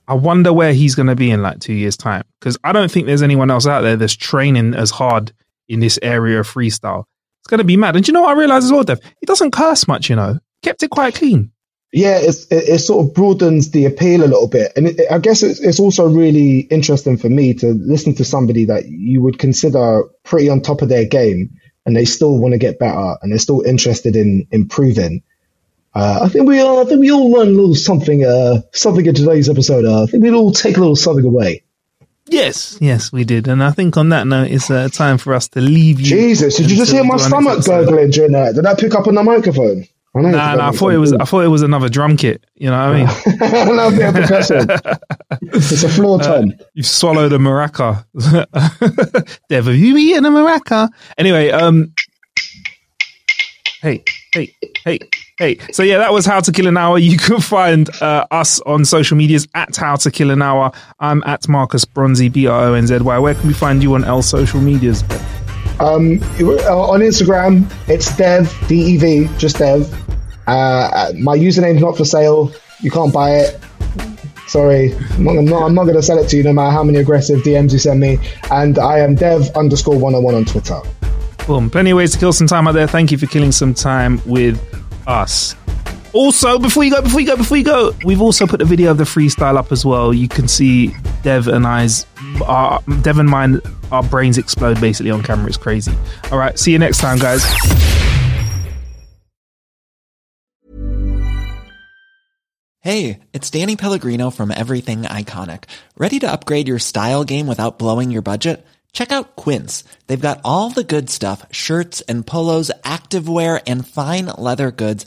I wonder where he's going to be in like two years' time because I don't think there's anyone else out there that's training as hard in this area of freestyle. It's going to be mad. And do you know what I realized as well, Dev? He doesn't curse much, you know. Kept it quite clean. Yeah, it's, it, it sort of broadens the appeal a little bit. And it, I guess it's, it's also really interesting for me to listen to somebody that you would consider pretty on top of their game and they still want to get better and they're still interested in improving. Uh, I think we all, I think we all learned a little something, uh, something in today's episode. Uh, I think we'd all take a little something away. Yes, yes, we did. And I think on that note, it's uh, time for us to leave you. Jesus, did you just hear my we do our next stomach gurgling during that? Did I pick up on the microphone? I know. Nah, nah, I thought it was. I thought it was another drum kit. You know what I mean? I love bit of percussion. it's a floor tom. you've swallowed a maraca. <laughs> Dev, have you eaten a maraca? Anyway, um, hey, hey, hey, hey. So yeah, that was How to Kill an Hour. You can find uh, us on social medias at How to Kill an Hour. I'm at Marcus Bronzy, B R O N Z Y. Where can we find you on L social medias? Um, on Instagram, it's Dev D E V, just Dev. Uh, my username's not for sale. You can't buy it. Sorry, I'm not, I'm not, I'm not going to sell it to you no matter how many aggressive DMs you send me. And I am Dev underscore 101 on Twitter. Boom. Plenty of ways to kill some time out there. Thank you for killing some time with us. Also, before you go, before you go, before you go, we've also put a video of the freestyle up as well. You can see Dev and I's, our, Dev and mine, our brains explode basically on camera. It's crazy. All right, see you next time, guys. Hey, it's Danny Pellegrino from Everything Iconic. Ready to upgrade your style game without blowing your budget? Check out Quince. They've got all the good stuff shirts and polos, activewear, and fine leather goods,